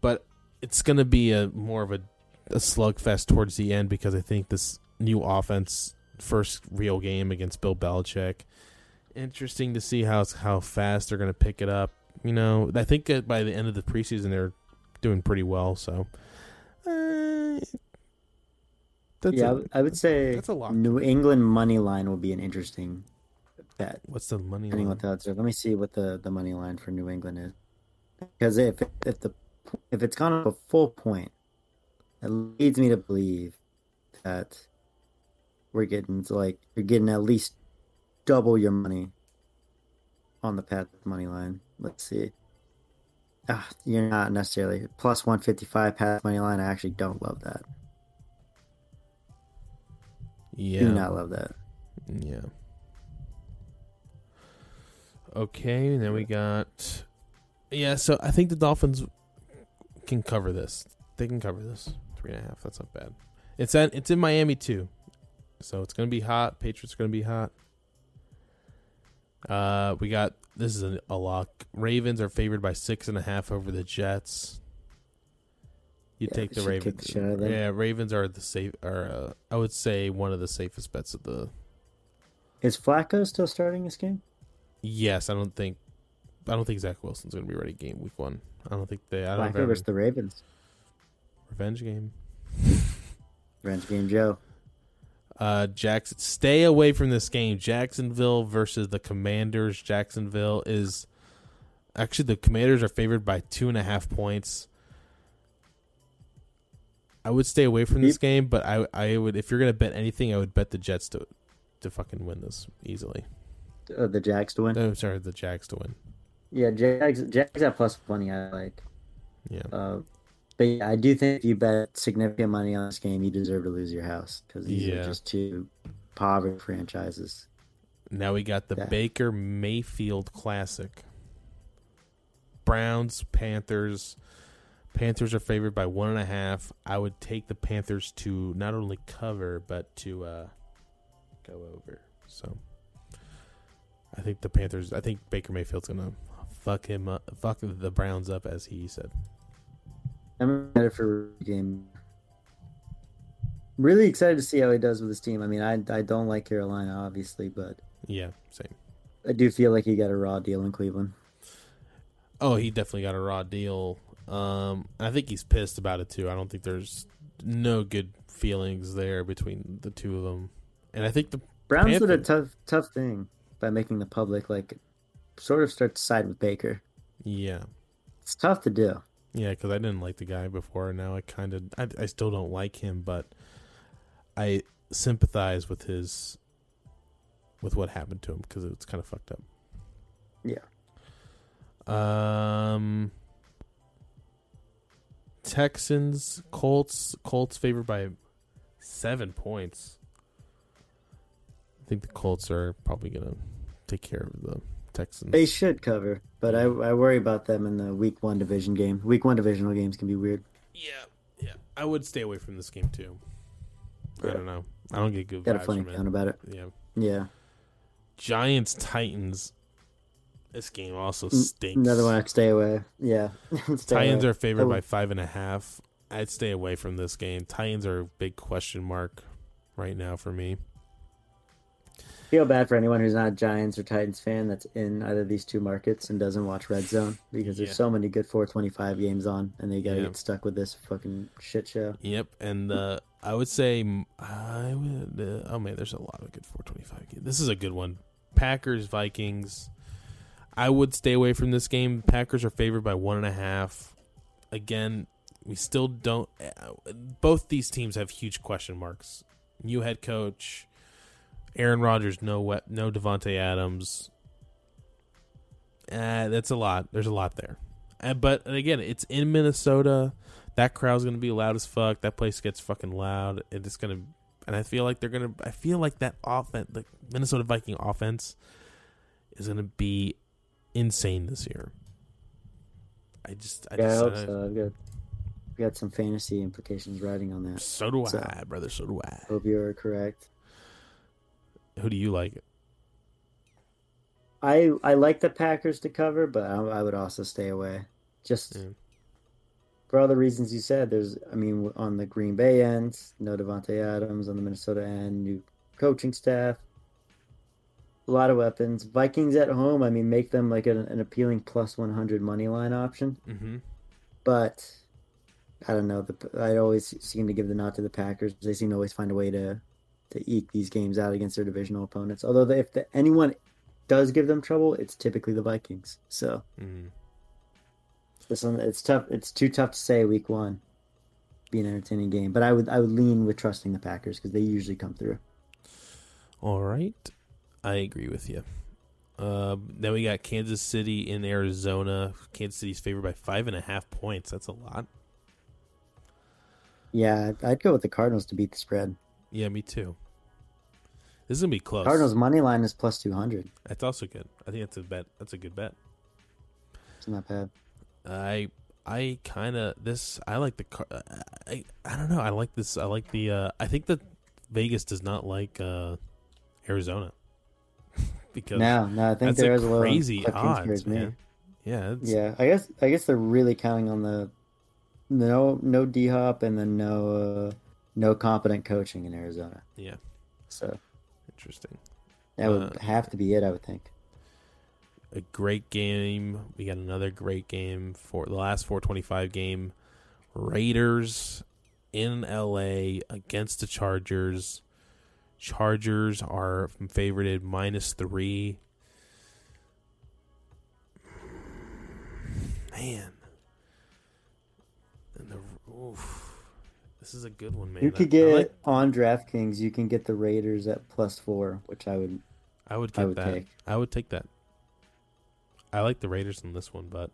but it's going to be a more of a, a slugfest towards the end because I think this new offense first real game against Bill Belichick. Interesting to see how how fast they're going to pick it up. You know, I think by the end of the preseason they're doing pretty well. So, uh, that's yeah, I a- would- I would say that's a lock. New England money line will be an interesting bet. what's the money? Depending line? what. Let me see what the, the money line for New England is. Because if if the if it's gone up a full point, it leads me to believe that we're getting to like you're getting at least double your money on the Pats money line. Let's see. Ah, you're not necessarily plus one fifty five Pats money line. I actually don't love that. Yeah, Do not love that. Yeah. Okay, then we got. Yeah, so I think the Dolphins can cover this. They can cover this three and a half. That's not bad. It's at it's in Miami too, so it's gonna be hot. Patriots are gonna be hot. Uh, we got this is a, a lock. Ravens are favored by six and a half over the Jets. You Yeah, take the Ravens. the shit out of them. Yeah, Ravens are the safe. Are uh, I would say one of the safest bets of the Is Flacco still starting this game? Yes, I don't think I don't think Zach Wilson's going to be ready game week one. I don't think they. I don't Flacco versus the Ravens. Revenge game. Revenge game Joe. Uh, Jackson, stay away from this game. Jacksonville versus the Commanders. Jacksonville is actually the Commanders are favored by two and a half points. I would stay away from this game, but I I would if you're gonna bet anything, I would bet the Jets to to fucking win this easily. Uh, the Jags to win. No, sorry, the Jags to win. Yeah, Jags. Jags at plus twenty. I like. Yeah. Uh, but yeah, I do think if you bet significant money on this game, you deserve to lose your house because these Yeah. are just two poverty franchises. Now we got the Yeah. Baker Mayfield Classic. Browns, Panthers. Panthers are favored by one and a half. I would take the Panthers to not only cover but to uh, go over. So I think the Panthers. I think Baker Mayfield's gonna fuck him up, fuck the Browns up, as he said. I'm excited for game. Really excited to see how he does with his team. I mean, I I don't like Carolina obviously, but Yeah, same. I do feel like he got a raw deal in Cleveland. Oh, he definitely got a raw deal. Um, I think he's pissed about it too. I don't think there's no good feelings there between the two of them. And I think the Browns did a tough tough thing by making the public like sort of start to side with Baker. yeah, It's tough to do. Yeah, because I didn't like the guy before, and now I kind of I, I still don't like him, but I sympathize with his with what happened to him because it's kind of fucked up. Yeah. Um. Texans, Colts, Colts favored by seven points. I think the Colts are probably gonna take care of the Texans. They should cover, but I, I worry about them in the week one division game. Week one divisional games can be weird. Yeah, yeah. I would stay away from this game too. I don't know. I don't get good Got a vibes funny from feeling it. about it. Yeah. Yeah. Giants, Titans. This game also stinks. Another one I'd stay away. Yeah. (laughs) Stay Titans away. are favored by five and a half. I'd stay away from this game. Titans are a big question mark right now for me. Feel bad for anyone who's not a Giants or Titans fan that's in either of these two markets and doesn't watch Red Zone because Yeah. there's so many good 425 games on and they gotta Yeah. get stuck with this fucking shit show. Yep, and uh, I would say I would. Uh, oh man, there's a lot of good 425 games. This is a good one. Packers Vikings. I would stay away from this game. Packers are favored by one and a half. Again, we still don't. uh, Both these teams have huge question marks. New head coach, Aaron Rodgers, no we- no Davante Adams. Uh, that's a lot. There's a lot there. Uh, but again, it's in Minnesota that crowd's gonna be loud as fuck. That place gets fucking loud. and It's gonna, and I feel like they're gonna. I feel like that offense, the Minnesota Viking offense, is gonna be insane this year. I just, I Yeah, I hope uh, so. I've got, got some fantasy implications riding on that. so do So- I, brother. So do I. Hope you're correct. Who do you like? I I like the Packers to cover, but I, I would also stay away. Just Yeah. for all the reasons you said. There's, I mean, on the Green Bay end, no Davante Adams. On the Minnesota end, new coaching staff, a lot of weapons. Vikings at home. I mean, make them like an, an appealing plus 100 money line option. Mm-hmm. But I don't know. The I always seem to give the nod to the Packers. They seem to always find a way to to eke these games out against their divisional opponents. Although they, if the, anyone does give them trouble, it's typically the Vikings. So Mm-hmm. this one, it's tough. It's too tough to say week one. Be an entertaining game, but I would I would lean with trusting the Packers because they usually come through. All right, I agree with you. Uh, then we got Kansas City in Arizona. Kansas City's favored by five and a half points. That's a lot. Yeah, I'd go with the Cardinals to beat the spread. Yeah, me too. This is gonna be close. Cardinals money line is plus two hundred. That's also good. I think that's a bet. That's a good bet. It's not bad. I I kind of this. I like the. Car- I I don't know. I like this. I like the. uh I think that Vegas does not like uh Arizona (laughs) because No, no, I think there a little crazy odds, scares me. man. Yeah, it's, Yeah, I guess I guess they're really counting on the no no D Hop and then no uh, no competent coaching in Arizona. yeah. So Interesting. that would Uh, have to be it, I would think. a great game. We got another great game for the last 425 game. Raiders in LA against the Chargers. Chargers are favorited minus three. Man. And the, oof. This is a good one, man. you could get like- on DraftKings. You can get the Raiders at plus four, which I would. I would I would that. take. I would take that. I like the Raiders in this one, but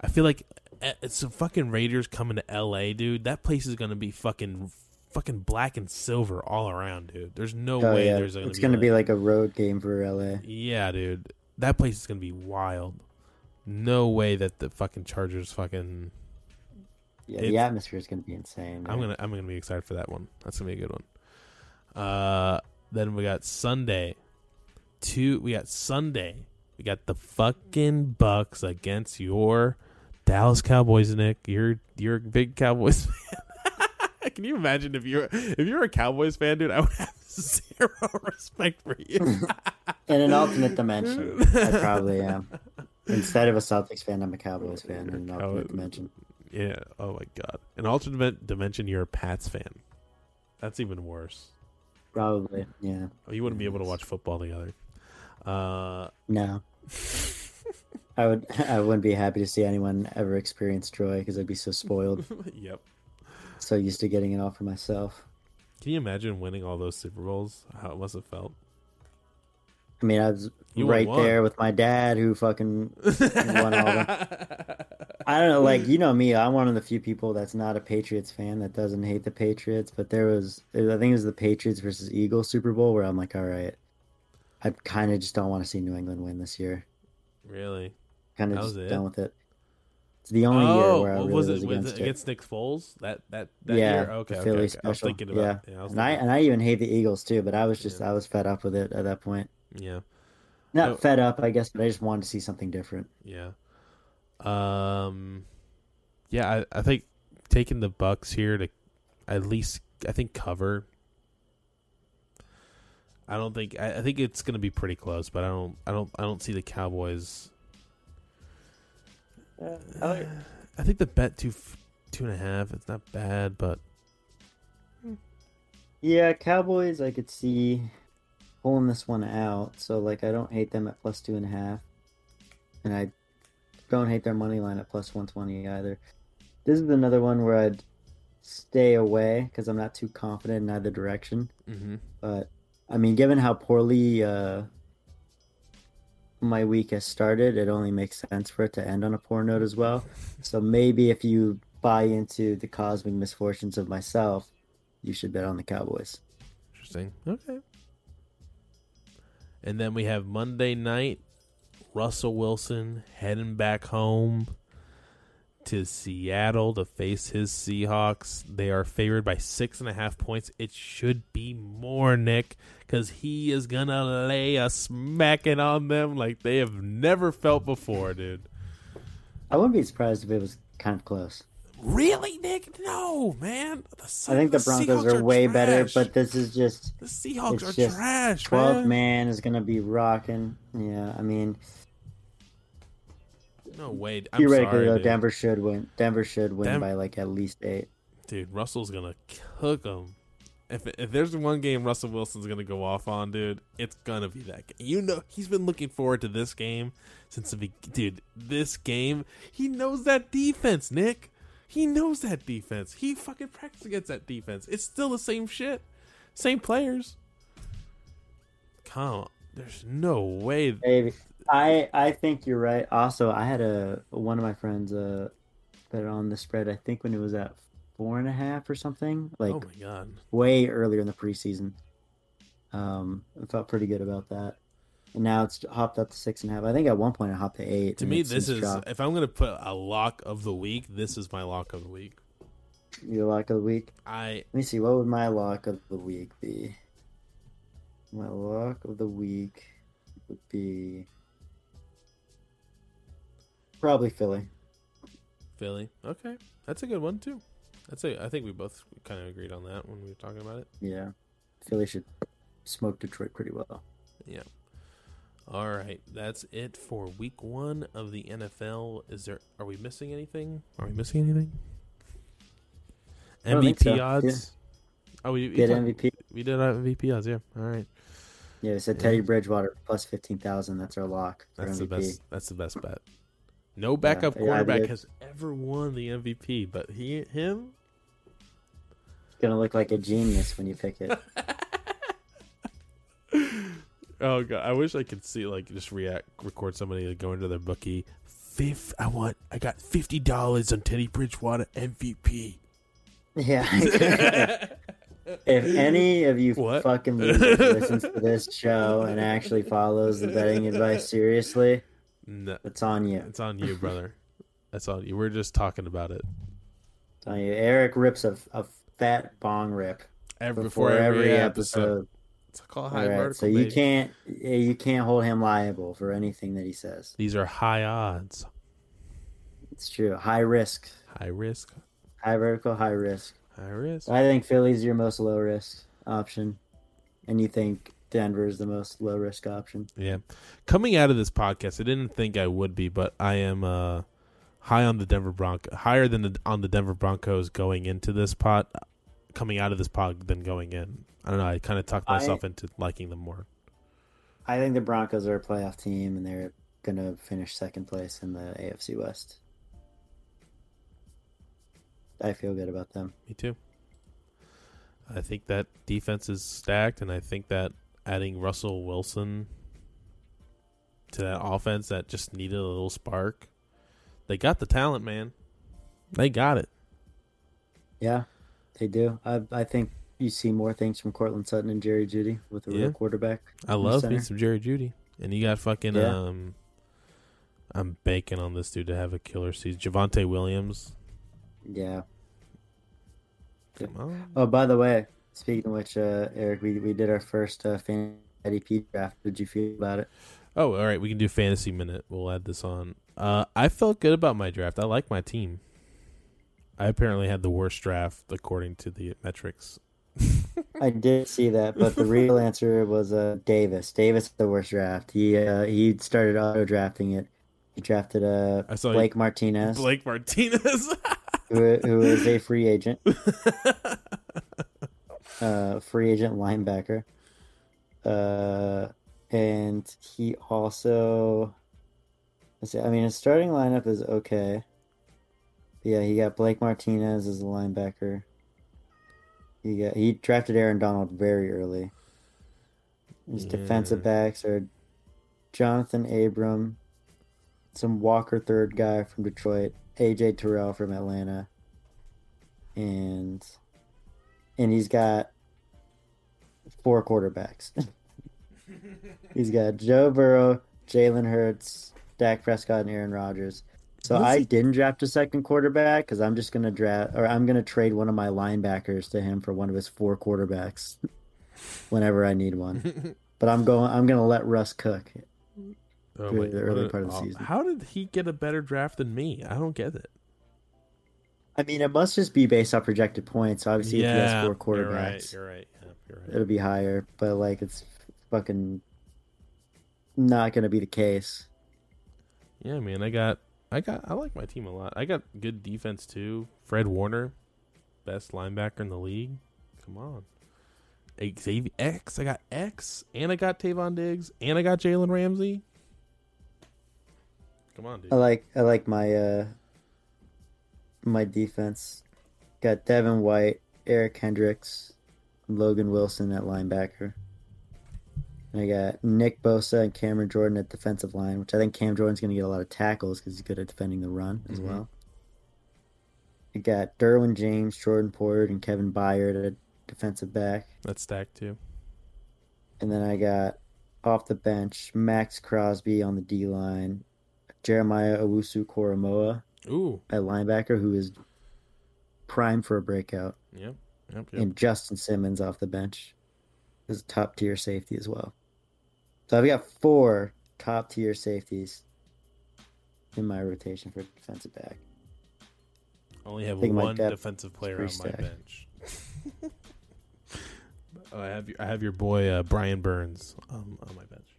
I feel like eh, it's the fucking Raiders coming to L.A., dude. That place is gonna be fucking, fucking black and silver all around, dude. There's no Oh way yeah, there's gonna it's be. going to like- be like a road game for LA. yeah, dude. That place is gonna be wild. No way that the fucking Chargers fucking. Yeah, It's- the atmosphere is going to be insane. I'm gonna I'm gonna be excited for that one. That's gonna be a good one. Uh, then we got Sunday. Two. We got Sunday. We got the fucking Bucks against your Dallas Cowboys. Nick, you're you're a big Cowboys (laughs) fan. Can you imagine if you're if you're a Cowboys fan, dude? I would have (laughs) zero respect for you. (laughs) in an alternate dimension. I probably am. Instead of a Celtics fan, I'm a Cowboys fan in an alternate dimension. Yeah. Oh my god. In alternate dimension, you're a Pats fan. That's even worse. Probably, yeah. Oh, you wouldn't be able to watch football together. Uh, No, (laughs) I would. I wouldn't be happy to see anyone ever experience joy because I'd be so spoiled, (laughs) yep. so used to getting it all for myself. Can you imagine winning all those Super Bowls? How it must have felt. I mean, I was You right there with my dad, who fucking won all the. (laughs) I don't know, like (laughs) you know me, I'm one of the few people that's not a Patriots fan that doesn't hate the Patriots. But there was, I think it was the Patriots versus Eagles Super Bowl where I'm like, all right, I kind of just don't want to see New England win this year. really? Kind of just it? done with it. It's the only oh, year where I really was was, it? Was against it it. against Nick Foles? That that that yeah, year? Okay, the okay, Philly okay. I was special. thinking about. Yeah, I was and I and I even hate the Eagles too, but I was just Yeah. I was fed up with it at that point. yeah, Not No. fed up, I guess, but I just wanted to see something different. yeah. Um, yeah, I, I think taking the Bucks here to at least I think cover. I don't think I, I think it's going to be pretty close, but I don't I don't I don't see the Cowboys. (sighs) I think the bet two two and a half. It's not bad, but Yeah, Cowboys, I could see pulling this one out. So, like, I don't hate them at plus two and a half, and I don't hate their money line at plus one twenty either. This is another one where I'd stay away because I'm not too confident in either direction. hmm But I mean, given how poorly uh, my week has started, it only makes sense for it to end on a poor note as well. (laughs) So maybe if you buy into the cosmic misfortunes of myself, you should bet on the Cowboys. Interesting. Okay. And then we have Monday night, Russell Wilson heading back home to Seattle to face his Seahawks. They are favored by six and a half points. It should be more, Nick, because he is gonna lay a smacking on them like they have never felt before, dude. I wouldn't be surprised if it was kind of close. Really, Nick? No, man. The I think the Broncos Seahawks are way better, but this is just the Seahawks are just trash, 12 man. man is going to be rocking. Yeah, I mean, No way. I'm theoretically, uh, sorry, though, dude. Denver should win. Denver should win Dem- by like at least eight. Dude, Russell's gonna cook them. If if there's one game Russell Wilson's gonna go off on, dude, it's gonna be that. Game. You know, he's been looking forward to this game since the be- dude. This game, he knows that defense, Nick. He knows that defense. He fucking practiced against that defense. It's still the same shit, same players. Come on, there's no way. Maybe. I I think you're right. Also, I had a one of my friends uh bet on the spread. I think when it was at four and a half or something, like oh my god, way earlier in the preseason. Um, I felt pretty good about that. And now it's hopped up to six and a half. I think at one point it hopped to eight. to me, this is dropped. if I'm gonna put a lock of the week, this is my lock of the week. your lock of the week. I Let me see. What would my lock of the week be? My lock of the week would be probably Philly. Philly. Okay, that's a good one too. That's a. I think we both kind of agreed on that when we were talking about it. Yeah, Philly should smoke Detroit pretty well. Yeah. All right, that's it for week one of the NFL. Is there? Are we missing anything? Are we missing anything? I don't think MVP so. odds. Oh, we talked- MVP. we did MVP odds. Yeah. All right. Yeah, we said Yeah. Teddy Bridgewater plus fifteen thousand. That's our lock That's MVP. the best. That's the best bet. No backup yeah, quarterback has ever won the MVP, but he him. It's gonna look like a genius when you pick it. (laughs) Oh god, I wish I could see like just react, record somebody like, going to their bookie. Fifth, I want, I got fifty dollars on Teddy Bridgewater MVP. yeah. (laughs) if any of you What? fucking losers listens to this (laughs) show and actually follows the betting advice seriously, No, it's on you. it's on you, brother. That's on you. We're just talking about it It's on you. Eric rips a, a fat bong rip every, before, every episode. It's called All high right, vertical. so you baby. can't you can't hold him liable for anything that he says. These are high odds, It's true. High risk, high risk, high vertical, high risk. high risk. I think Philly's your most low risk option, and you think Denver is the most low risk option. Yeah. Coming out of this podcast, I didn't think I would be, but I am uh, high on the Denver Broncos, higher than the, on the Denver Broncos going into this pot, coming out of this pod than going in. I don't know. I kind of talked myself I- into liking them more. I think the Broncos are a playoff team, and they're going to finish second place in the AFC West. I feel good about them. Me too. I think that defense is stacked, and I think that adding Russell Wilson to that offense that just needed a little spark, they got the talent, man. They got it. Yeah, they do. I I think you see more things from Courtland Sutton and Jerry Jeudy with a Yeah. real quarterback. I love me some Jerry Jeudy, and you got fucking. Yeah. um I'm banking on this dude to have a killer season. Javonte Williams. Yeah. Come on. Oh, by the way, speaking of which, uh, Eric, we we did our first uh, fan IDP draft. What did you feel about it? Oh, all right. We can do fantasy minute. We'll add this on. Uh, I felt good about my draft. I like my team. I apparently had the worst draft according to the metrics. (laughs) I did see that, but the real (laughs) answer was uh, Davis. Davis the worst draft. He uh, he started auto drafting it. He drafted uh, I saw Blake Martinez, Blake Martinez. (laughs) who, who is a free agent, uh, free agent linebacker. Uh, and he also, let's see, I mean, his starting lineup is okay. Yeah, he got Blake Martinez as a linebacker. He got he drafted Aaron Donald very early. His defensive backs are Johnathan Abram, some Walker third guy from Detroit, AJ Terrell from Atlanta, and and he's got four quarterbacks. (laughs) he's got Joe Burrow, Jalen Hurts, Dak Prescott, and Aaron Rodgers. So Was I didn't draft a second quarterback because I'm just gonna draft or I'm gonna trade one of my linebackers to him for one of his four quarterbacks whenever I need one. (laughs) But I'm going. I'm gonna let Russ cook. Oh Through my- the early what part of the oh, season. How did he get a better draft than me? I don't get it. I mean, it must just be based off projected points. Obviously, if he has four You're right. quarterbacks, You're right. Yeah, you're right. it'll be higher. But like, it's fucking not gonna be the case. Yeah, man. I got, I got, I like my team a lot. I got good defense too. Fred Warner, best linebacker in the league. Come on. Xavier X. I got X, and I got Trevon Diggs, and I got Jalen Ramsey. Come on, dude. I like. I like my uh my defense. Got Devin White, Eric Kendricks, Logan Wilson at linebacker. And I got Nick Bosa and Cameron Jordan at defensive line, which I think Cam Jordan's going to get a lot of tackles because he's good at defending the run as Mhm. well. I got Derwin James, Jordan Poyer, and Kevin Byard at defensive back. That's stacked too. And then I got off the bench Maxx Crosby on the D line, Jeremiah Owusu-Koramoah Ooh. at linebacker, who is prime for a breakout, Yep. Yep. Yep. and Justin Simmons off the bench is top tier safety as well. So I've got four top tier safeties in my rotation for defensive back. Only have my one defensive player on my bench. (laughs) oh, I have your, I have your boy uh, Brian Burns um, on my bench.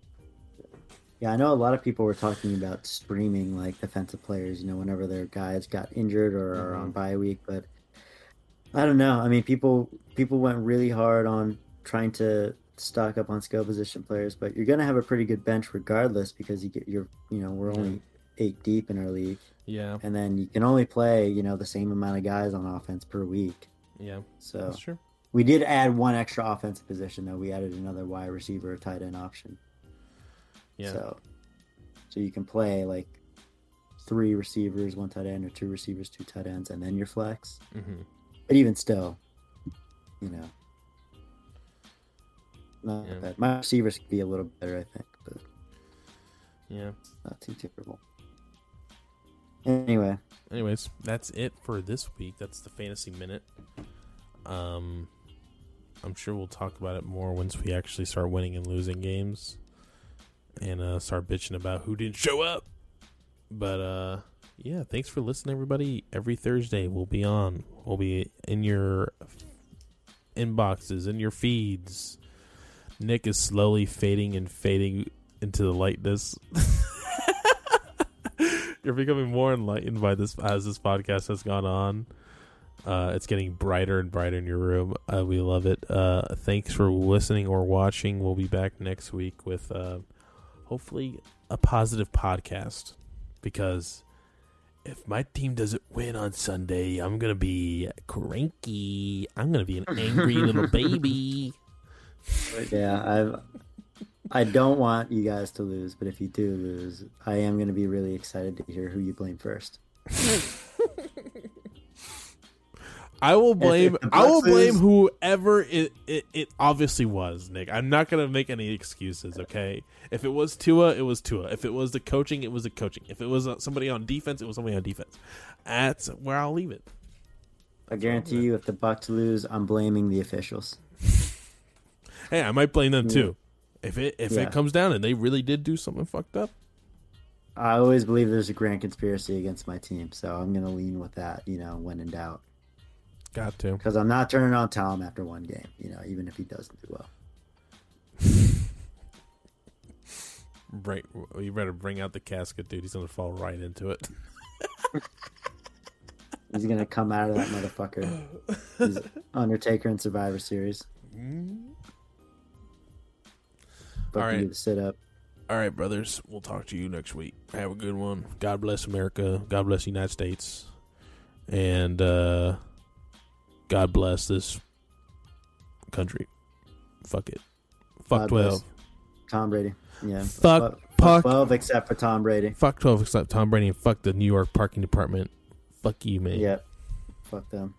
Yeah, I know a lot of people were talking about streaming like defensive players, you know, whenever their guys got injured or are on Mhm. bye week, but I don't know. I mean, people people went really hard on trying to stock up on skill position players, but you're going to have a pretty good bench regardless because you get you're, you know, we're only 8 deep in our league Yeah. and then you can only play, you know, the same amount of guys on offense per week. Yeah. So, That's true. we did add one extra offensive position though. We added another wide receiver tight end option. Yeah. So, so you can play like three receivers, one tight end, or two receivers, two tight ends, and then your flex. hmm But even still, you know, not Yeah. bad. My receivers could be a little better, I think, but Yeah. not too terrible. Anyway, Anyways, that's it for this week. That's the fantasy minute. Um, I'm sure we'll talk about it more once we actually start winning and losing games, and uh, start bitching about who didn't show up. But uh, yeah, thanks for listening, everybody. Every Thursday we'll be on. We'll be in your inboxes, in your feeds. Nick is slowly fading and fading into the lightness. (laughs) You're becoming more enlightened by this as this podcast has gone on. Uh, it's getting brighter and brighter in your room. Uh, we love it. Uh, thanks for listening or watching. We'll be back next week with uh, hopefully a positive podcast because if my team doesn't win on Sunday, I'm gonna be cranky. I'm gonna be an angry (laughs) little baby. Yeah, I've. I don't want you guys to lose, but if you do lose, I am going to be really excited to hear who you blame first. (laughs) I will blame. I will blame whoever it, it it obviously was. Nick, I'm not gonna make any excuses. Okay, if it was Tua, it was Tua. If it was the coaching, it was the coaching. If it was uh, somebody on defense, it was somebody on defense. That's where I'll leave it. I guarantee you, if the Bucs lose, I'm blaming the officials. (laughs) Hey, I might blame them too. If it if Yeah. it comes down and they really did do something fucked up, I always believe there's a grand conspiracy against my team, so I'm going to lean with that. You know, when in doubt, got to. because I'm not turning on Tom after one game. You know, even if he doesn't do well. (laughs) Right, you better bring out the casket, dude. He's gonna fall right into it. (laughs) He's going to come out of that motherfucker. He's Undertaker and Survivor Series. Fuck All right. sit up. All right, brothers. We'll talk to you next week. Have a good one. God bless America. God bless the United States. And uh God bless this country. Fuck it. Fuck God 12. bless. Tom Brady. Yeah. Fuck- fuck fuck- 12 except for Tom Brady. Fuck 12 except Tom Brady and fuck the New York parking department. Fuck you, man. Yep. Fuck them.